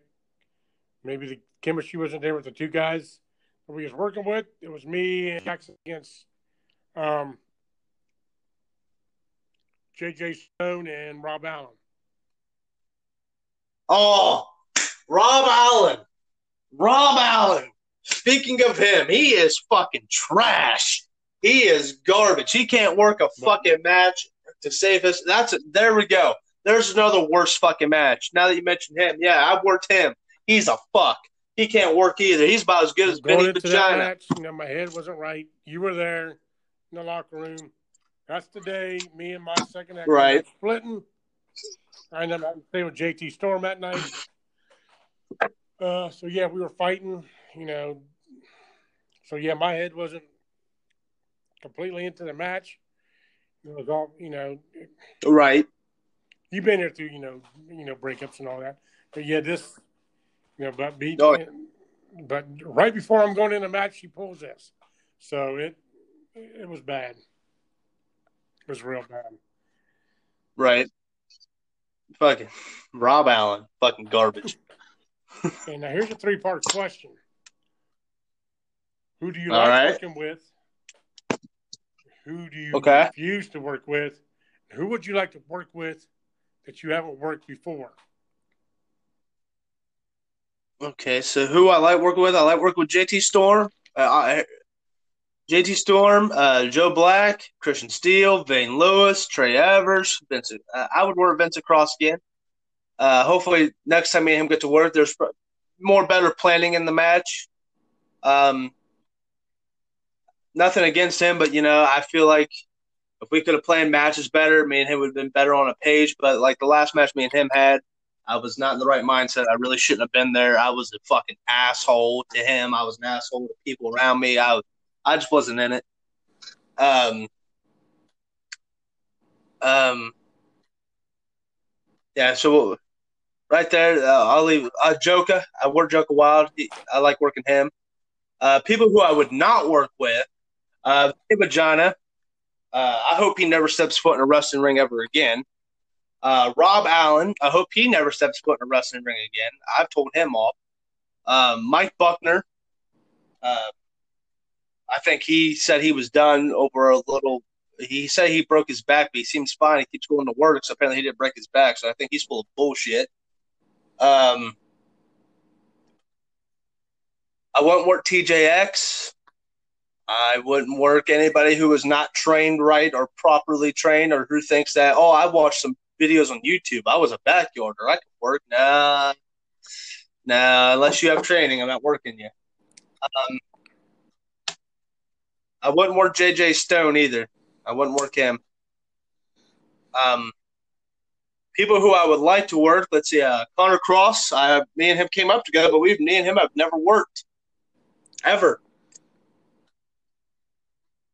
Maybe the chemistry wasn't there with the two guys that we was working with. It was me and Jackson against um, JJ Stone and Rob Allen. Oh, Rob Allen. Rob Allen. Speaking of him, he is fucking trash. He is garbage. He can't work a fucking match to save us. That's it. There we go. There's another worst fucking match. Now that you mentioned him, yeah, I've worked him. He's a fuck. He can't work either. He's about as good as Going Benny into that Vagina. match, you know, my head wasn't right. You were there in the locker room. That's the day me and my second ex Right. splitting. I ended up staying with JT Storm that night. Uh, so yeah, we were fighting, you know. So yeah, my head wasn't completely into the match. It was all, you know. Right. You've been here through, you know, you know, breakups and all that. But yeah, this, you know, but be, Oh. but right before I'm going in the match, she pulls this. So it, it was bad. It was real bad. Right. Fucking Rob Allen. Fucking garbage. Okay, now here's a three part question. Who do you All like right. working with? Who do you Okay. refuse to work with? Who would you like to work with that you haven't worked before? Okay, so who I like working with? I like working with JT Storm. Uh, JT Storm, uh, Joe Black, Christian Steele, Vane Lewis, Trey Evers, Vincent. Uh, I would work Vincent Cross again. Uh, hopefully, next time me and him get to work, there's more better planning in the match. Um, nothing against him, but you know, I feel like if we could have planned matches better, me and him would have been better on a page. But like the last match me and him had, I was not in the right mindset. I really shouldn't have been there. I was a fucking asshole to him. I was an asshole to people around me. I, I just wasn't in it. Um, um, yeah. So right there, uh, I'll leave. Uh, Joka, I work Joka Wild. He, I like working him. Uh, people who I would not work with, uh, Vagina. Uh, I hope he never steps foot in a wrestling ring ever again. Uh, Rob Allen, I hope he never steps foot in a wrestling ring again. I've told him off. Uh, Mike Buckner, uh, I think he said he was done over a little. He said he broke his back, but he seems fine. He keeps going to work, so apparently he didn't break his back. So I think he's full of bullshit. Um, I wouldn't work TJX. I wouldn't work anybody who is not trained right or properly trained or who thinks that, oh, I watched some videos on YouTube. I was a backyarder. I could work. Nah. Nah, unless you have training, I'm not working you. Um, I wouldn't work JJ Stone either. I wouldn't work him. Um, people who I would like to work, let's see, uh, Connor Cross. I, me and him came up together, but we've, me and him have never worked. Ever.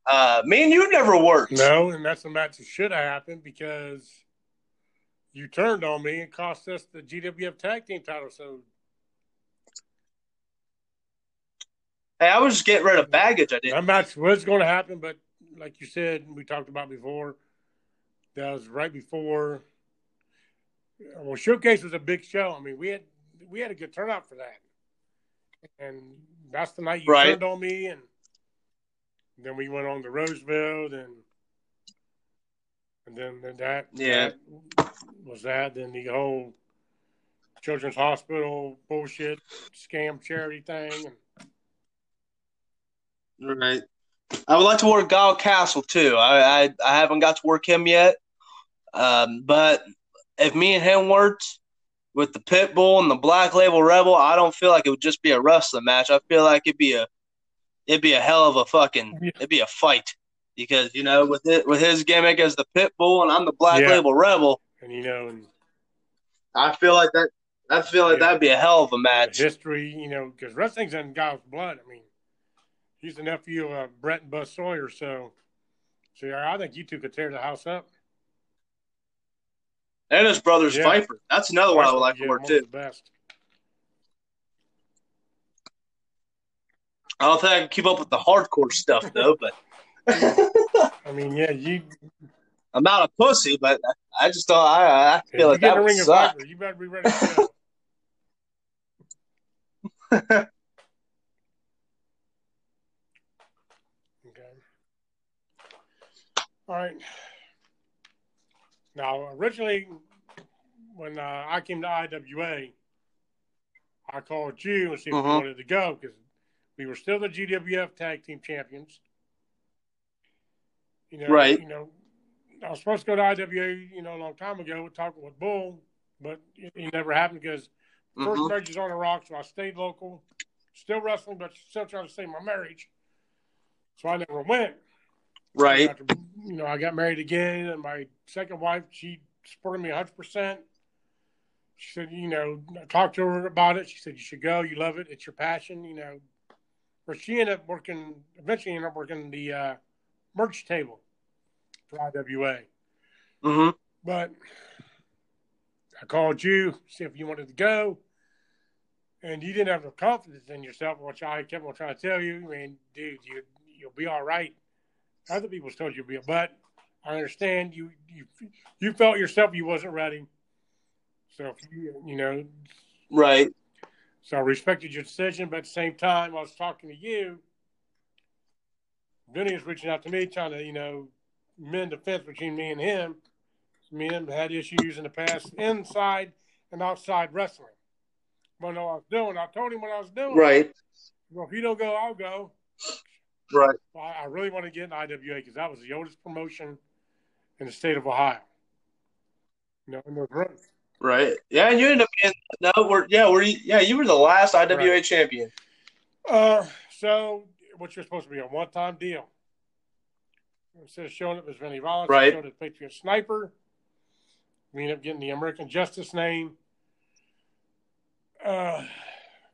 Uh, me and you never worked. No, and that's a match that should have happened because you turned on me and cost us the GWF tag team title. So Hey, I was just getting rid of baggage. I did. that match was going to happen, but like you said, we talked about before, that was right before. Well, Showcase was a big show. I mean, we had we had a good turnout for that, and that's the night you Right. turned on me, and then we went on to Roseville, and and then that Yeah. that was that. Then the whole Children's Hospital bullshit scam charity thing, Right. I would like to work Guile Castle too. I, I I haven't got to work him yet. Um, but if me and him worked with the Pitbull and the Black Label Rebel, I don't feel like it would just be a wrestling match. I feel like it'd be a it'd be a hell of a fucking it'd be a fight because you know with it with his gimmick as the Pitbull and I'm the Black Yeah. Label Rebel, and you know, and I feel like that. I feel like Yeah. that'd be a hell of a match. history, you know, because wrestling's in Giles' blood. I mean, he's the nephew of uh, Brett and Buzz Sawyer, so so yeah, I think you two could tear the house up. And his brother's Yeah. Viper. That's another one I would like Yeah, to work one of too. best. I don't think I can keep up with the hardcore stuff though, but. I mean, yeah, you. I'm not a pussy, but I just don't. I, I feel you like that in a would ring suck. Viper, you better be ready okay. All right. Now, originally, when uh, I came to IWA, I called you and see if you Mhm. wanted to go because we were still the GWF Tag Team Champions. You know, Right. You know, I was supposed to go to IWA, you know, a long time ago, talking with Bull, but it, it never happened because the first marriage is on the rock, so I stayed local, still wrestling, but still trying to save my marriage. So I never went. Right. After, you know, I got married again, and my second wife, she supported me 100%. she said, you know, I talked to her about it. She said, you should go. You love it. It's your passion, you know. But she ended up working, eventually ended up working the uh, merch table for IWA. Mm-hmm. But I called you, see if you wanted to go. And you didn't have the confidence in yourself, which I kept on trying to tell you. I mean, dude, you, you'll be all right. Other people told you to be, but I understand you, you, you felt yourself you wasn't ready. So, you, you know, Right. so I respected your decision, but at the same time, I was talking to you. Vinny was reaching out to me, trying to, you know, mend defense between me and him. Me and him had issues in the past, inside and outside wrestling. But know I was doing. I told him what I was doing. Right. Well, if you don't go, I'll go. Right. I, I really want to get in IWA because that was the oldest promotion in the state of Ohio. You know, in those rooms. Right. Yeah, and you ended up being no, we're yeah, we're yeah, you were the last IWA Right. champion. Uh, so what you're supposed to be a one-time deal. Instead of showing up as Vinny Rollins, Right. showed as Patriot Sniper. We ended up getting the American Justice name. Uh,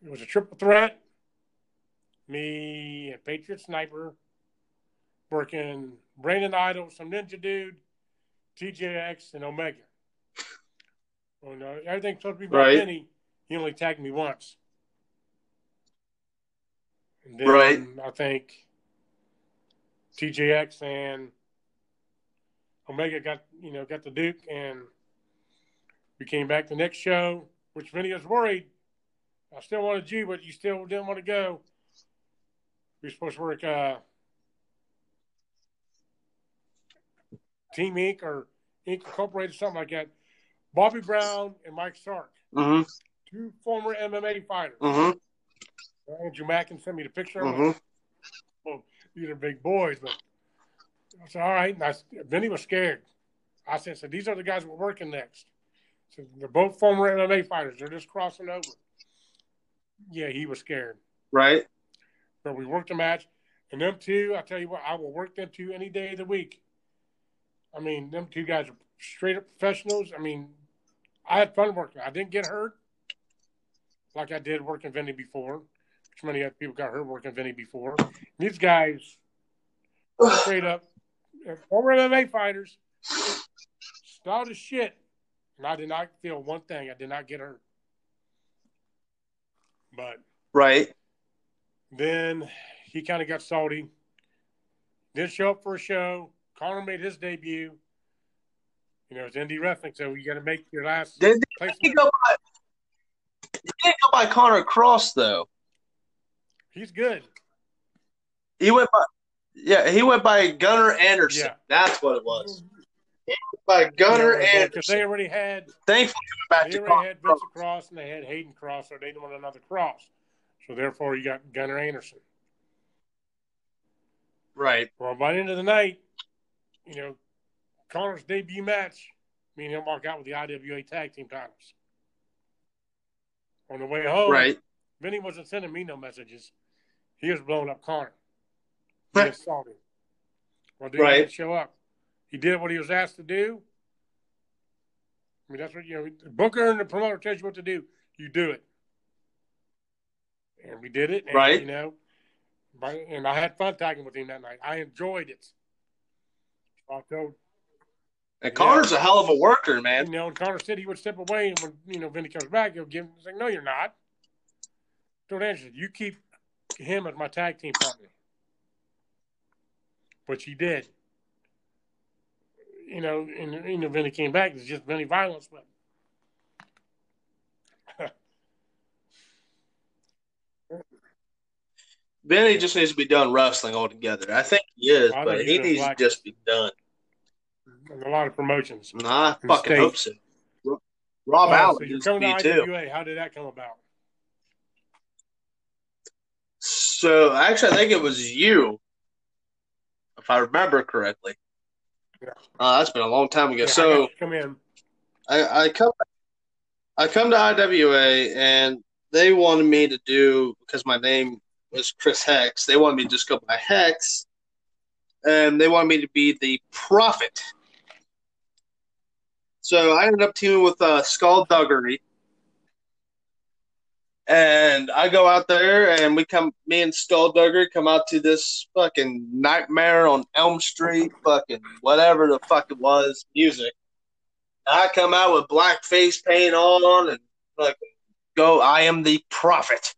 it was a triple threat. Me and Patriot Sniper working Brandon Idol, some Ninja Dude, TJX, and Omega. Well, no, everything's supposed to be about Right. Vinny. He only tagged me once. And then Right. I think TJX and Omega got you know got the Duke, and we came back the next show, which Vinny was worried. I still wanted you, but you still didn't want to go. We were supposed to work uh, Team Inc. or Inc. Incorporated, something like that. Bobby Brown and Mike Stark, Mm-hmm. two former MMA fighters. Mm-hmm. Andrew Mackin sent me the picture of them. These are big boys, but I said, all right. And I, Vinny was scared. I said, so these are the guys we're working next. So they're both former MMA fighters. They're just crossing over. Yeah, he was scared. Right. But we worked a match. And them two, I tell you what, I will work them two any day of the week. I mean, them two guys are straight up professionals. I mean, I had fun working. I didn't get hurt like I did working Vinny before. Which many other people got hurt working Vinny before. These guys, straight up, former MMA fighters, stout as shit. And I did not feel one thing. I did not get hurt. But Right. then he kind of got salty. Didn't show up for a show. Connor made his debut. You know, it's indie wrestling, so you got to make your last Did he go by he didn't go by Connor Cross though. He's good. He went by yeah, he went by Gunnar Anderson. Yeah. That's what it was. By Gunnar Because they already had Thankfully back they already had. Vincent Cross and they had Hayden Cross, so they didn't want another Cross. So therefore, you got Gunnar Anderson. Right. Well, by the end of the night, you know, Connor's debut match, me and him walk out with the IWA tag team titles. On the way home, Right. Vinny wasn't sending me no messages. He was blowing up Connor. He was salty. Well, dude, Right. he didn't show up. He did what he was asked to do. I mean, that's what, you know, booker and the promoter tells you what to do. You do it. And we did it. And, Right. You know, and I had fun tagging with him that night. I enjoyed it. I told, And Connor's a hell of a worker, man. you know, and Connor said he would step away, and when you know Vinny comes back, he'll give him. He's like, "No, you're not." Told Anderson, "You keep him as my tag team partner," which he did. You know, and you know, Vinny came back. It's just Vinny violence, but Benny just needs to be done wrestling altogether. I think he is, but he needs to just be done. a lot of promotions. Nah, I fucking hope so. Rob Uh, Allen so you're to coming to too. IWA. How did that come about? So actually, I think it was you, if I remember correctly. Yeah. Uh, that's been a long time ago. Yeah, so you come in. I, I come I come to IWA and they wanted me to do because my name was Criss Hexx. They wanted me to just go by Hexx, and they wanted me to be the Prophet. So I ended up teaming with uh, Skullduggery, And I go out there and we come, me and Skulldugger come out to this fucking Nightmare on Elm Street, fucking whatever the fuck it was, music. I come out with black face paint on and fucking go, I am the prophet.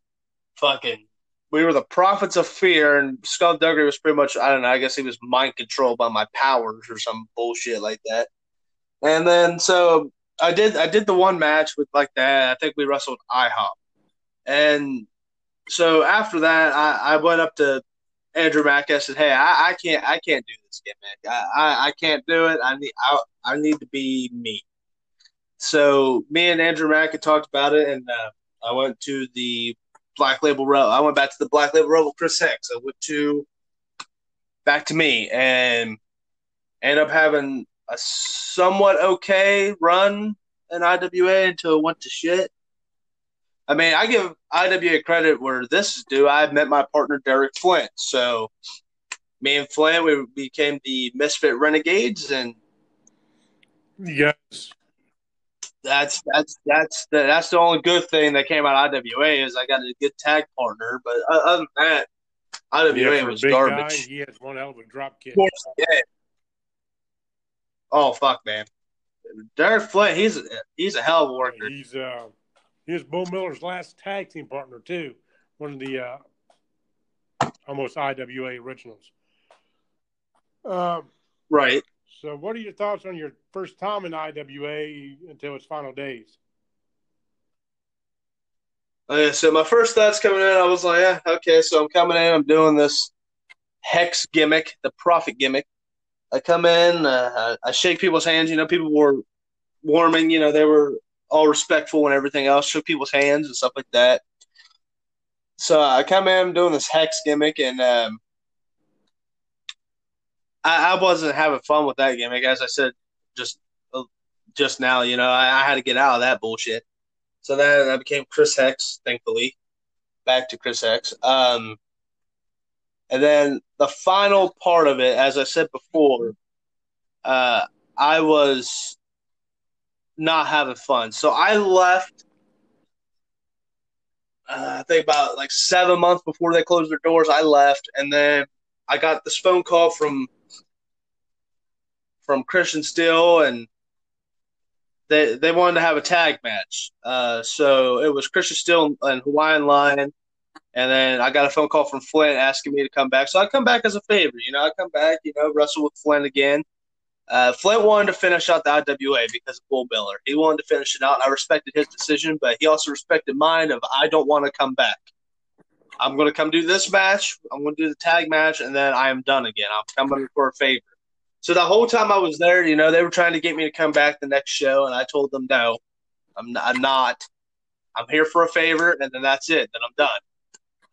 Fucking, we were the prophets of fear, and Skulldugger was pretty much, I don't know, I guess he was mind controlled by my powers or some bullshit like that. And then, so I did, I did the one match with like that. I think we wrestled IHOP. And so after that, I, I went up to Andrew Mack. I said, "Hey, I, I can't, I can't do this gimmick. I, I, I can't do it. I need, I, I need to be me." So me and Andrew Mack had talked about it, and uh, I went to the Black Label Row. I went back to the Black Label with Criss Hexx. I went to back to me and ended up having a somewhat okay run in IWA until it went to shit. I mean, I give IWA credit where this is due. I met my partner Derek Flint, so me and Flint we became the Misfit Renegades, and yes, that's that's that's the, that's the only good thing that came out of IWA is I got a good tag partner. But other than that, IWA yeah, was garbage. Guy, he has one hell of a drop kick. Yeah. Oh fuck, man! Derek Flint, he's he's a hell of a worker. He's uh, he was Bo Miller's last tag team partner too, one of the uh, almost IWA originals. Um, right. So, what are your thoughts on your first time in IWA until its final days? Okay, so my first thoughts coming in, I was like, yeah, okay, so I'm coming in, I'm doing this hex gimmick, the prophet gimmick. I come in, uh, I shake people's hands. You know, people were warming. You know, they were all respectful and everything else. Shook people's hands and stuff like that. So I come in, doing this hex gimmick, and um, I, I, wasn't having fun with that gimmick. As I said, just uh, just now, you know, I, I had to get out of that bullshit. So then I became Criss Hexx, thankfully. Back to Criss Hexx. Um, and then the final part of it, as I said before, uh, I was not having fun. So I left. Uh, I think about like seven months before they closed their doors. I left, and then I got this phone call from from Christian Steele, and they they wanted to have a tag match. Uh, so it was Christian Steele and Hawaiian Lion and then I got a phone call from Flint asking me to come back. So I come back as a favor. You know, I come back, you know, wrestle with Flint again. Uh, Flint wanted to finish out the IWA because of Bull Miller. He wanted to finish it out. I respected his decision, but he also respected mine of I don't want to come back. I'm going to come do this match. I'm going to do the tag match, and then I am done again. I'm coming for a favor. So the whole time I was there, you know, they were trying to get me to come back the next show, and I told them no. I'm, not. I'm here for a favor, and then that's it. Then I'm done.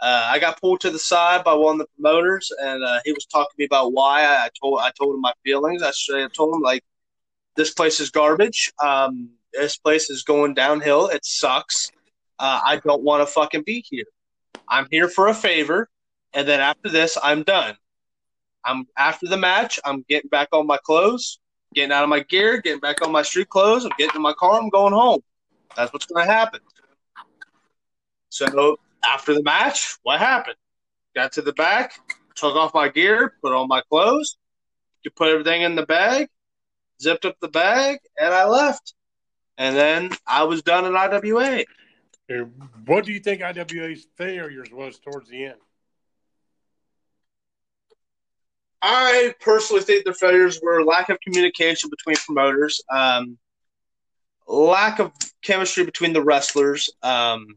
Uh, I got pulled to the side by one of the promoters, and uh, he was talking to me about why. I, told I told him my feelings. I, I told him like, this place is garbage. Um, this place is going downhill. It sucks. Uh, I don't want to fucking be here. I'm here for a favor, and then after this, I'm done. I'm after the match. I'm getting back on my clothes, getting out of my gear, getting back on my street clothes. I'm getting in my car. I'm going home. That's what's going to happen. So after the match, what happened? Got to the back, took off my gear, put on my clothes, you put everything in the bag, zipped up the bag, and I left. And then I was done in IWA. What do you think IWA's failures was towards the end? I personally think the failures were lack of communication between promoters, um, lack of chemistry between the wrestlers, um,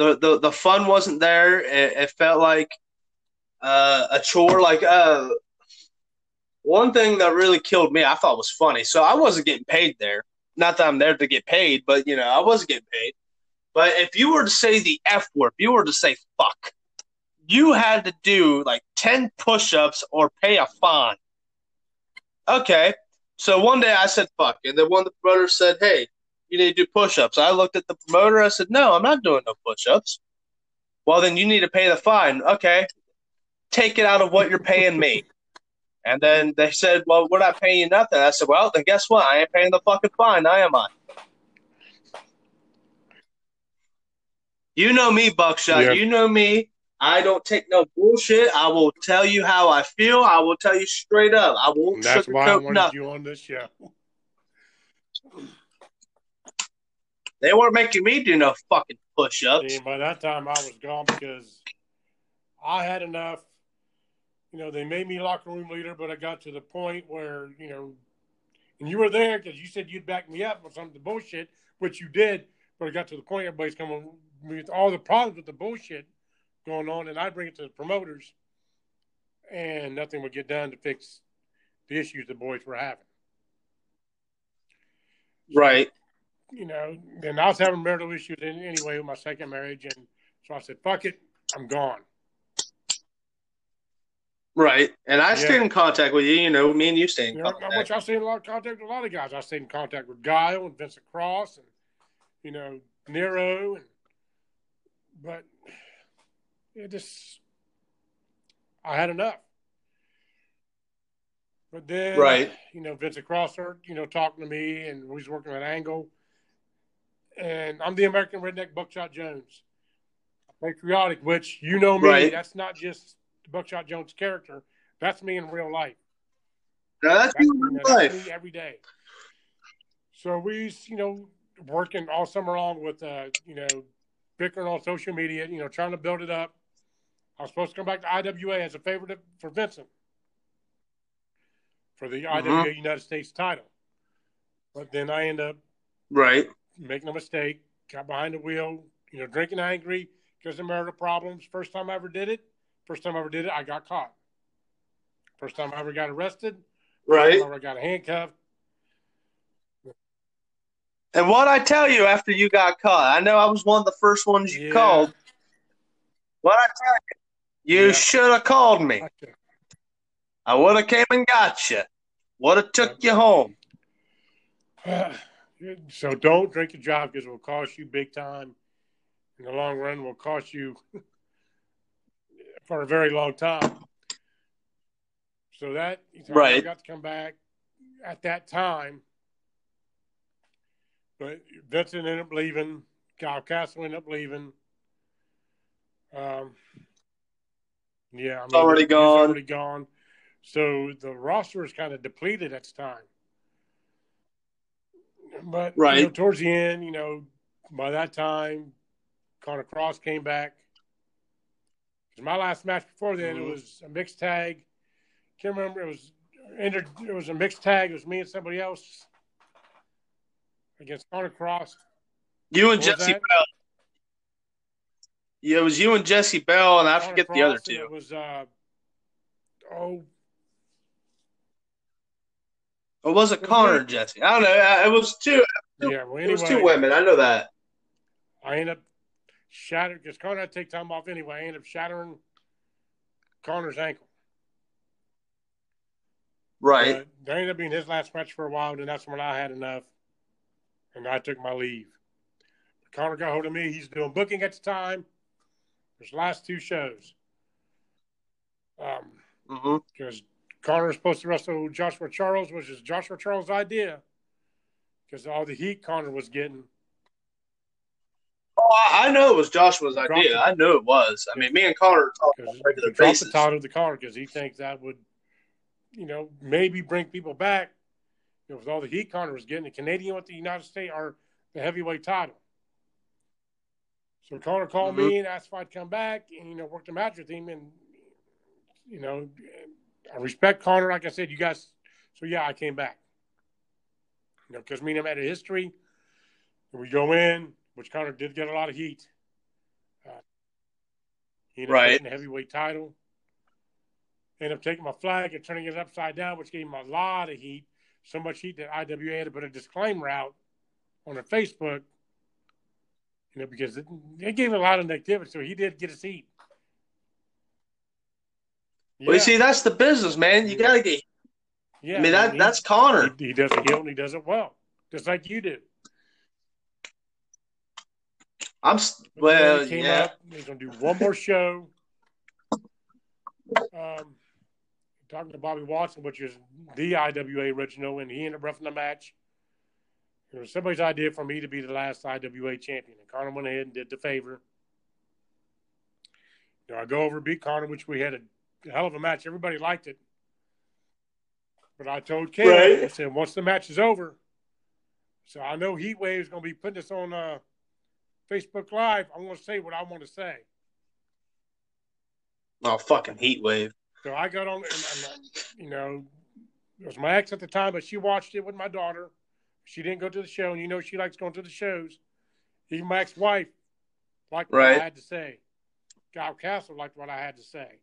the the, the fun wasn't there. It, it felt like uh, a chore. Like uh, one thing that really killed me, I thought was funny. So I wasn't getting paid there. Not that I'm there to get paid, but you know I wasn't getting paid. But if you were to say the F word, if you were to say fuck, you had to do like 10 push ups or pay a fine. Okay. So one day I said fuck. And then one of the brothers said, hey, you need to do push ups. I looked at the promoter. I said, no, I'm not doing no push ups. Well, then you need to pay the fine. Okay. Take it out of what you're paying me. And then they said, well, we're not paying you nothing. I said, well, then guess what? I ain't paying the fucking fine. I am I. You know me, Buckshot. Yeah. You know me. I don't take no bullshit. I will tell you how I feel. I will tell you straight up. I won't And that's why I wanted nothing. you on this show. They weren't making me do no fucking push ups. By that time, I was gone because I had enough. You know, they made me locker room leader, but I got to the point where, you know, and you were there because you said you'd back me up with some of the bullshit, which you did. But it got to the point everybody's coming with all the problems with the bullshit going on, and I bring it to the promoters, and nothing would get done to fix the issues the boys were having. Right. You know, and I was having marital issues in, anyway with my second marriage, and so I said, "Fuck it, I'm gone." Right. And I Yeah. stayed in contact with you. You know, me and you stayed in You know, contact. which I stayed in a lot of contact with a lot of guys. I stayed in contact with Guile and Vincent Cross, and you know Nero, and but it just I had enough. But then, Right. you know, Vincent Cross started, you know, talking to me, and we was working at Angle, and I'm the American Redneck Buckshot Jones, patriotic, which you know me. Right. That's not just Buckshot Jones character. That's me in real life. That's That's, in real life. me every day. So we, you know, working all summer long with, uh, you know, bickering on social media, you know, trying to build it up. I was supposed to come back to IWA as a favorite for Vincent for the IWA United States title. But then I end up Right. Making a mistake, got behind the wheel, you know, drinking angry because of marital problems. First time I ever did it, first time I ever did it, I got caught. First time I ever got arrested, Right. I ever got handcuffed. And what I tell you after you got caught, I know I was one of the first ones you Yeah. called. What I tell you, you Yeah. should have called me. Gotcha. I would have came and got you. Would have took you home. so don't drink and drive because it will cost you big time. In the long run, will cost you for a very long time. So that so I Right. got to come back at that time. But Vincent ended up leaving. Kyle Castle ended up leaving. Um, yeah, I mean, already gone. Already gone. So the roster is kind of depleted at the time. But you know, towards the end, you know, by that time, Connor Cross came back. my last match before then, Mhm. it was a mixed tag. Can't remember. It was. It was a mixed tag. It was me and somebody else against Connor Cross. You and What was Jesse that? Bell. Yeah, it was you and Jesse Bell, and I Connor forget the other two. It was uh, oh, Or was it Connor and Jesse? I don't know. Uh, It was two. yeah. Well, It was anyway, two women. I know that. I ended up shattering because Connor had to take time off anyway. I ended up shattering Connor's ankle. Right. But that ended up being his last match for a while, and that's when I had enough, and I took my leave. Connor got hold of me. He's doing booking at the time. His last two shows. Um, hmm because Connor was supposed to wrestle Joshua Charles, which is Joshua Charles' idea, because all the heat Connor was getting. Oh, I, know it was Joshua's Dropped idea. I knew it was. I mean, me and Connor talked on a regular he dropped the basis. title to Connor because he thinks that would, you know, maybe bring people back. You know, with all the heat Connor was getting, the Canadian with the United States are the heavyweight title. So Connor called Mhm. me and asked if I'd come back and you know work the match with him and you know I respect Connor like I said you guys so yeah I came back. You know because me and him had a history. We go in which Connor did get a lot of heat. Uh, he ended Right. getting the heavyweight title. Ended up taking my flag and turning it upside down which gave him a lot of heat. So much heat that IWA had to put a disclaimer out on their Facebook. You know, because it, it gave a lot of negativity. So he did get a seat. Well, you see, that's the business, man. You got to get. yeah, I mean, that he- that's Connor. He, he does it he does it well, just like you do. I'm well, he came yeah. up. He's going to do one more show. Um, talking to Bobby Watson, which is the IWA original, and he ended up roughing the match. It was somebody's idea for me to be the last IWA champion, and Connor went ahead and did the favor. You know, I go over beat Connor, which we had a hell of a match. Everybody liked it. But I told Caleb, right. I said, once the match is over, so I know Heatwave is going to be putting this on uh, Facebook Live. I'm going to say what I want to say. Oh, fucking Heatwave. So I got on, and, and, you know, it was my ex at the time, but she watched it with my daughter. She didn't go to the show, and you know she likes going to the shows. Even my ex-wife liked what right. I had to say. Kyle Castle liked what I had to say.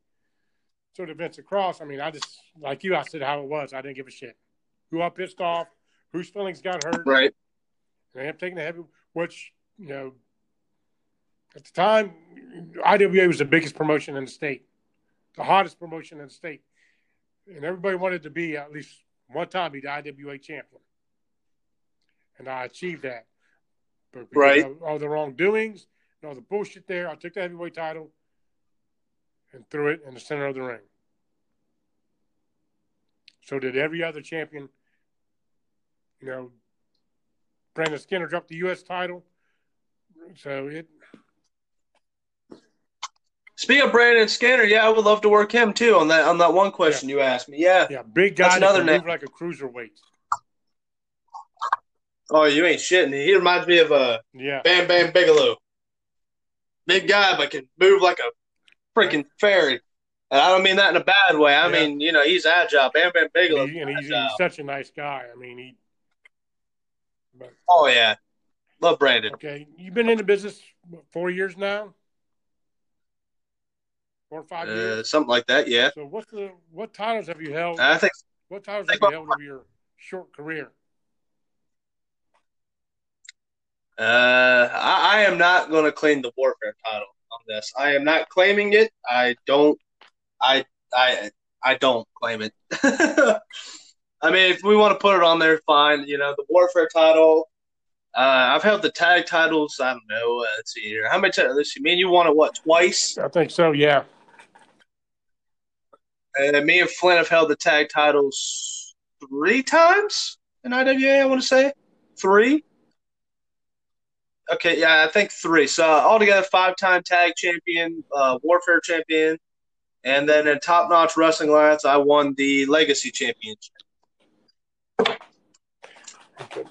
To Vince Cross, I mean, I just like you, I said how it was. I didn't give a shit. Who I pissed off, whose feelings got hurt. Right. And I am taking the heavy, which you know, at the time, IWA was the biggest promotion in the state, the hottest promotion in the state, and everybody wanted to be at least one time be the IWA champion, and I achieved that. But right. all the wrongdoings and all the bullshit there, I took the heavyweight title and threw it in the center of the ring. So did every other champion. You know, Brandon Skinner dropped the U.S. title. So it. Speaking of Brandon Skinner, yeah, I would love to work him too on that on that one question yeah. you asked me. Yeah, yeah, big guy. That's another name. like a cruiserweight. Oh, you ain't shitting. He reminds me of a uh, yeah. Bam Bam Bigelow. Big guy, but can move like a freaking fairy. And I don't mean that in a bad way. I yeah. mean, you know, he's agile. Bam Bam Bigelow. And, he, and he's, he's, such a nice guy. I mean, he. But, oh yeah, love Brandon. Okay, you've been in the business what, four years now. Four or five uh, years, something like that. Yeah. So what's the what titles have you held? I think. What titles have you held over your short career? Uh, I, I am not going to claim the warfare title this. I am not claiming it. I don't. I I I don't claim it. I mean, if we want to put it on there, fine. You know, the warfare title. Uh, I've held the tag titles. I don't know. Uh, let's see here. How many times? Let's see. Me and you won it what twice? I think so. Yeah. And me and Flint have held the tag titles three times in IWA. I want to say three. Okay, yeah, I think three. So uh, altogether, five-time tag champion, uh, warfare champion, and then in Top Notch Wrestling Alliance, I won the Legacy Championship. Okay.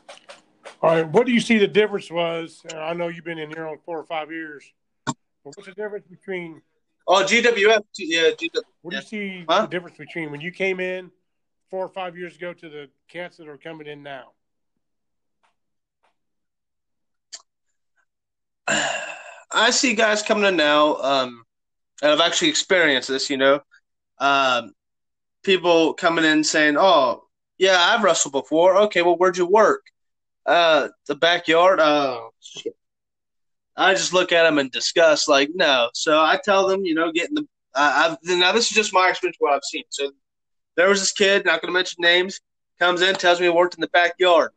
All right, what do you see the difference was? I know you've been in here on four or five years. what's the difference between? Oh, GWF, yeah, GWF. What do you see huh? the difference between when you came in four or five years ago to the cats that are coming in now? I see guys coming in now, um, and I've actually experienced this. You know, um, people coming in saying, "Oh, yeah, I've wrestled before. Okay, well, where'd you work? Uh, the backyard. Oh, shit. I just look at them and discuss, like, no. So I tell them, you know, getting the. Uh, I've, now this is just my experience, what I've seen. So there was this kid, not going to mention names, comes in, tells me he worked in the backyard.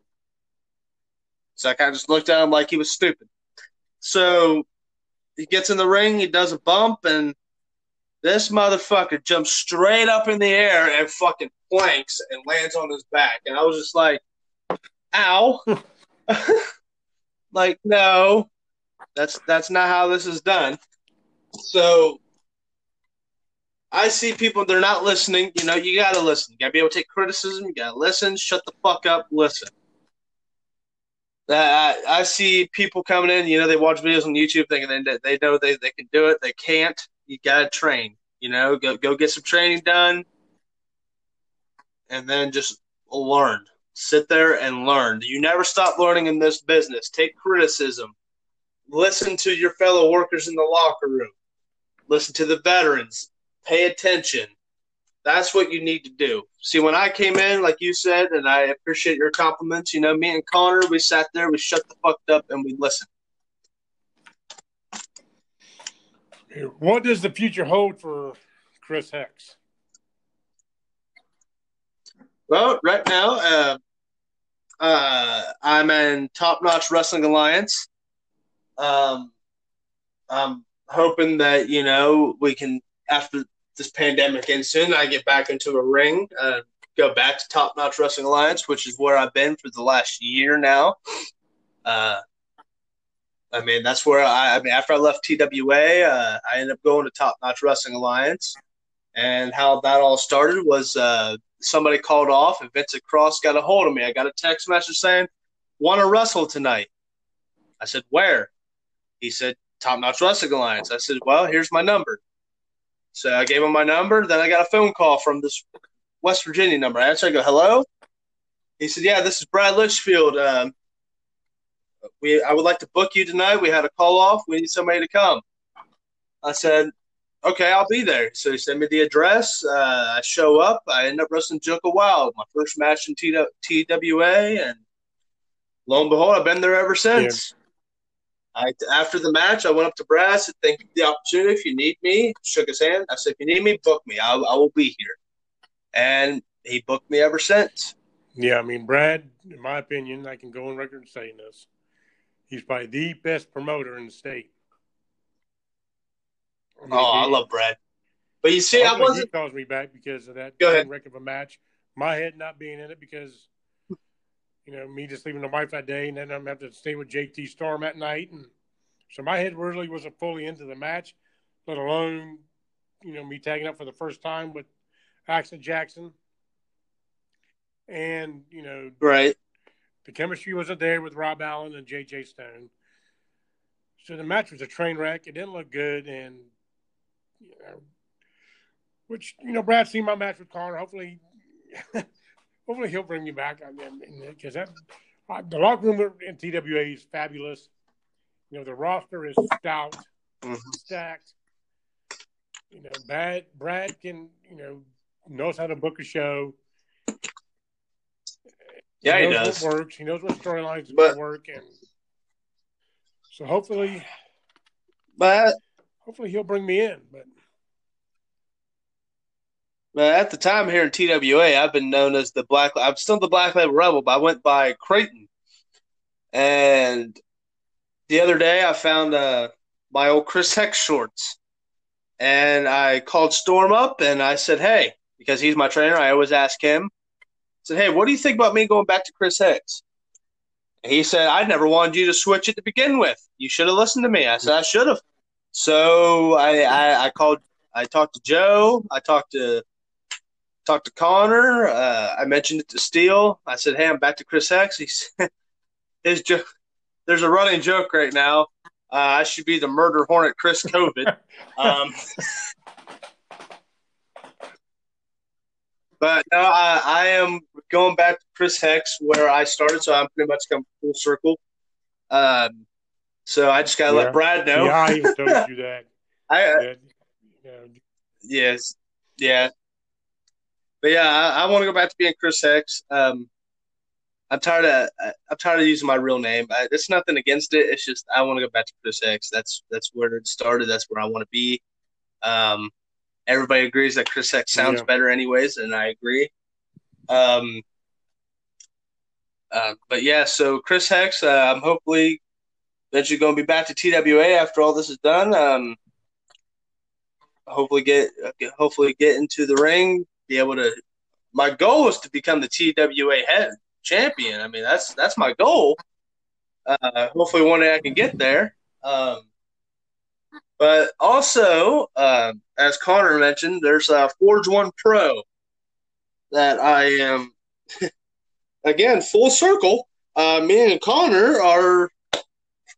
So I kind of just looked at him like he was stupid. So he gets in the ring, he does a bump, and this motherfucker jumps straight up in the air and fucking planks and lands on his back. And I was just like, ow. like, no, that's that's not how this is done. So I see people they're not listening. You know, you gotta listen. You gotta be able to take criticism. You gotta listen. Shut the fuck up. Listen. I, I see people coming in, you know, they watch videos on YouTube thinking they, they know they, they can do it. They can't. You got to train, you know, go, go get some training done and then just learn. Sit there and learn. You never stop learning in this business. Take criticism. Listen to your fellow workers in the locker room. Listen to the veterans. Pay attention. That's what you need to do. See, when I came in, like you said, and I appreciate your compliments, you know, me and Connor, we sat there, we shut the fuck up, and we listened. What does the future hold for Criss Hexx? Well, right now, uh, uh, I'm in Top Notch Wrestling Alliance. Um, I'm hoping that you know we can after this pandemic ends soon, I get back into a ring, uh, go back to Top Notch Wrestling Alliance, which is where I've been for the last year now. Uh, I mean, that's where I, I mean, after I left TWA, uh, I ended up going to Top Notch Wrestling Alliance. And how that all started was uh, somebody called off, and Vincent Cross got a hold of me. I got a text message saying, "Want to wrestle tonight?" I said, "Where?" He said, "Top Notch Wrestling Alliance." I said, "Well, here's my number." So I gave him my number. Then I got a phone call from this West Virginia number. I answered. I go, "Hello." He said, "Yeah, this is Brad Litchfield. Um, we I would like to book you tonight. We had a call off. We need somebody to come." I said, okay, I'll be there. So he sent me the address. Uh, I show up. I end up wrestling Joker Wild, my first match in TWA, and lo and behold, I've been there ever since. I, after the match, I went up to Brad, said, "Thank you for the opportunity. If you need me," shook his hand. I said, "If you need me, book me. I, I will be here." And he booked me ever since. Yeah, I mean, Brad, in my opinion, I can go on record saying this. He's probably the best promoter in the state. I mean, oh, he, I love Brad. But you see, I wasn't. He calls me back because of that wreck of a match. My head not being in it because, you know, me just leaving the wife that day, and then I'm have to stay with JT Storm at night, and so my head really wasn't fully into the match, let alone, you know, me tagging up for the first time with Action Jackson, and you know, right. The chemistry wasn't there with Rob Allen and JJ Stone. So the match was a train wreck. It didn't look good, and you know, which you know, Brad seen my match with Connor. Hopefully, hopefully he'll bring me back because that uh, the locker room in TWA is fabulous. You know, the roster is stout, mm-hmm. stacked. You know, Brad Brad can you know knows how to book a show. Yeah, he, he does. What works. He knows what storylines but, work, and so hopefully, but hopefully he'll bring me in. But but at the time here in TWA, I've been known as the Black. I'm still the Black Label Rebel, but I went by Creighton. And the other day, I found uh, my old Criss Hexx shorts, and I called Storm up and I said, "Hey," because he's my trainer. I always ask him. I said, "Hey, what do you think about me going back to Criss Hexx?" he said, "I never wanted you to switch it to begin with. You should have listened to me." I said, "I should have." So I, I, I called. I talked to Joe. I talked to talked to Connor. Uh, I mentioned it to Steele. I said, "Hey, I'm back to Criss Hexx." He said, "His jo- there's a running joke right now. Uh, I should be the murder hornet, Criss COVID." um, but no, I, I am going back to Criss Hexx where I started, so I'm pretty much come full circle. Um, so I just gotta yeah. let Brad know. Yeah, I told you that. I, uh. Yes, yeah, but yeah, I, I want to go back to being Criss Hexx. Um, I'm tired of I'm tired of using my real name. I, it's nothing against it. It's just I want to go back to Criss Hexx. That's that's where it started. That's where I want to be. Um, everybody agrees that Criss Hexx sounds yeah. better, anyways, and I agree. Um, uh, but yeah, so Criss Hexx, uh, I'm hopefully eventually going to be back to TWA after all this is done. Um, hopefully get hopefully get into the ring, be able to. My goal is to become the TWA head champion. I mean, that's that's my goal. Uh, hopefully, one day I can get there. Um, but also, uh, as Connor mentioned, there's a Forge One Pro that I am again full circle. Uh, me and Connor are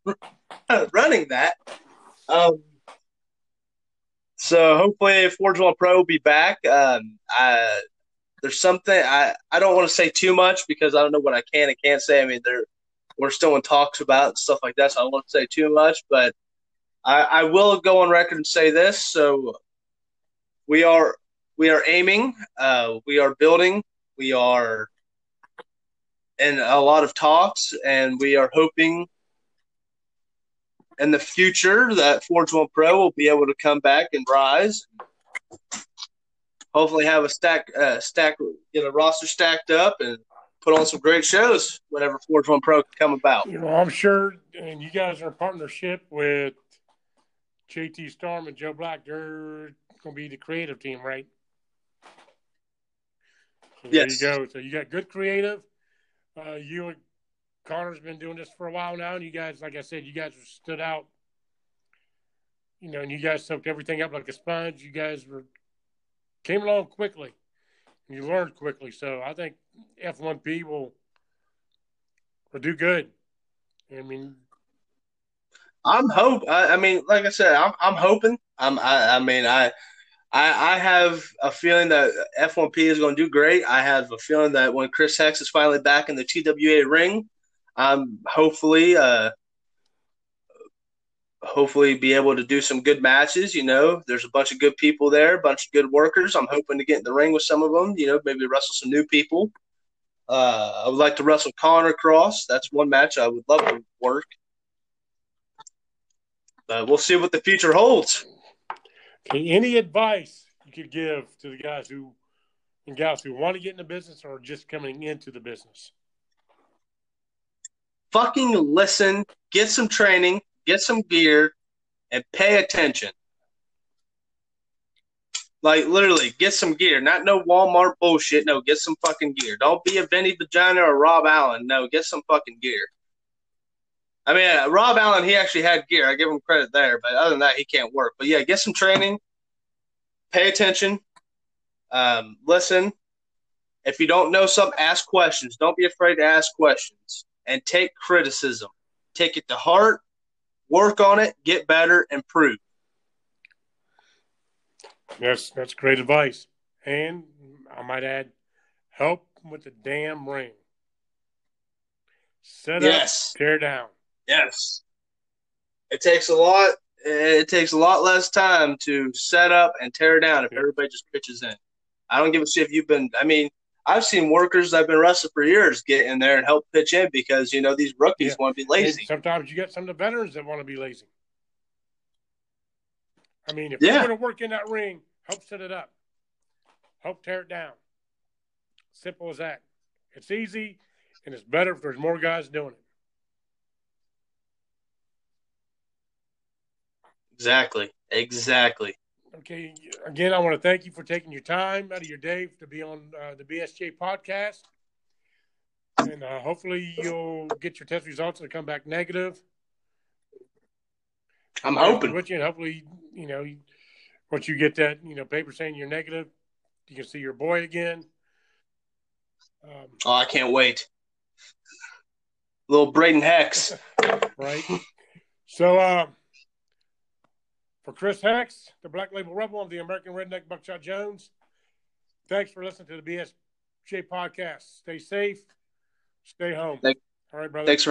running that. Um, so hopefully, Forge One Pro will be back. Um, I, there's something I, I don't want to say too much because I don't know what I can and can't say. I mean, there we're still in talks about stuff like that, so I to say too much. But I, I will go on record and say this. So we are we are aiming, uh, we are building, we are in a lot of talks, and we are hoping in the future that Forge One Pro will be able to come back and rise. Hopefully, have a stack, uh, stack, get a roster stacked up, and put on some great shows whenever Forge One Pro can come about. You know, I'm sure, and you guys are in partnership with JT Storm and Joe Black. They're going to be the creative team, right? So yes. There you go. So you got good creative. Uh, you Connor's been doing this for a while now, and you guys, like I said, you guys stood out. You know, and you guys soaked everything up like a sponge. You guys were came along quickly. And you learned quickly, so I think F1P will will do good. I mean, I'm hope. I, I mean, like I said, I'm I'm hoping. I'm. I, I mean, I. I, I have a feeling that F1P is going to do great. I have a feeling that when Criss Hexx is finally back in the TWA ring, I'm hopefully uh, hopefully be able to do some good matches. You know, there's a bunch of good people there, a bunch of good workers. I'm hoping to get in the ring with some of them. You know, maybe wrestle some new people. Uh, I would like to wrestle Connor Cross. That's one match I would love to work. But we'll see what the future holds. Okay, any advice you could give to the guys who and gals who want to get in the business or just coming into the business? Fucking listen, get some training, get some gear, and pay attention. Like literally, get some gear. Not no Walmart bullshit. No, get some fucking gear. Don't be a Vinny Vagina or Rob Allen. No, get some fucking gear. I mean, uh, Rob Allen, he actually had gear. I give him credit there, but other than that, he can't work. But yeah, get some training, pay attention, um, listen. If you don't know something, ask questions. Don't be afraid to ask questions and take criticism. Take it to heart, work on it, get better, improve. Yes, that's great advice. And I might add, help with the damn ring. Set yes. up, tear down. Yes. It takes a lot. It takes a lot less time to set up and tear down if everybody just pitches in. I don't give a shit if you've been. I mean, I've seen workers that have been wrestling for years get in there and help pitch in because you know these rookies yeah. want to be lazy. And sometimes you get some of the veterans that want to be lazy. I mean, if yeah. you're going to work in that ring, help set it up, help tear it down. Simple as that. It's easy, and it's better if there's more guys doing it. Exactly. Exactly. Okay. Again, I want to thank you for taking your time out of your day to be on uh, the BSJ podcast. And uh, hopefully you'll get your test results and come back negative. I'm hoping. With you, and hopefully, you know, once you get that, you know, paper saying you're negative, you can see your boy again. Um, oh, I can't wait. Little Braden Hex. right. So, uh, for Criss Hexx, the Black Label Rebel, I'm the American Redneck Buckshot Jones. Thanks for listening to the BSJ podcast. Stay safe, stay home. Thank, All right, brother. Thanks for having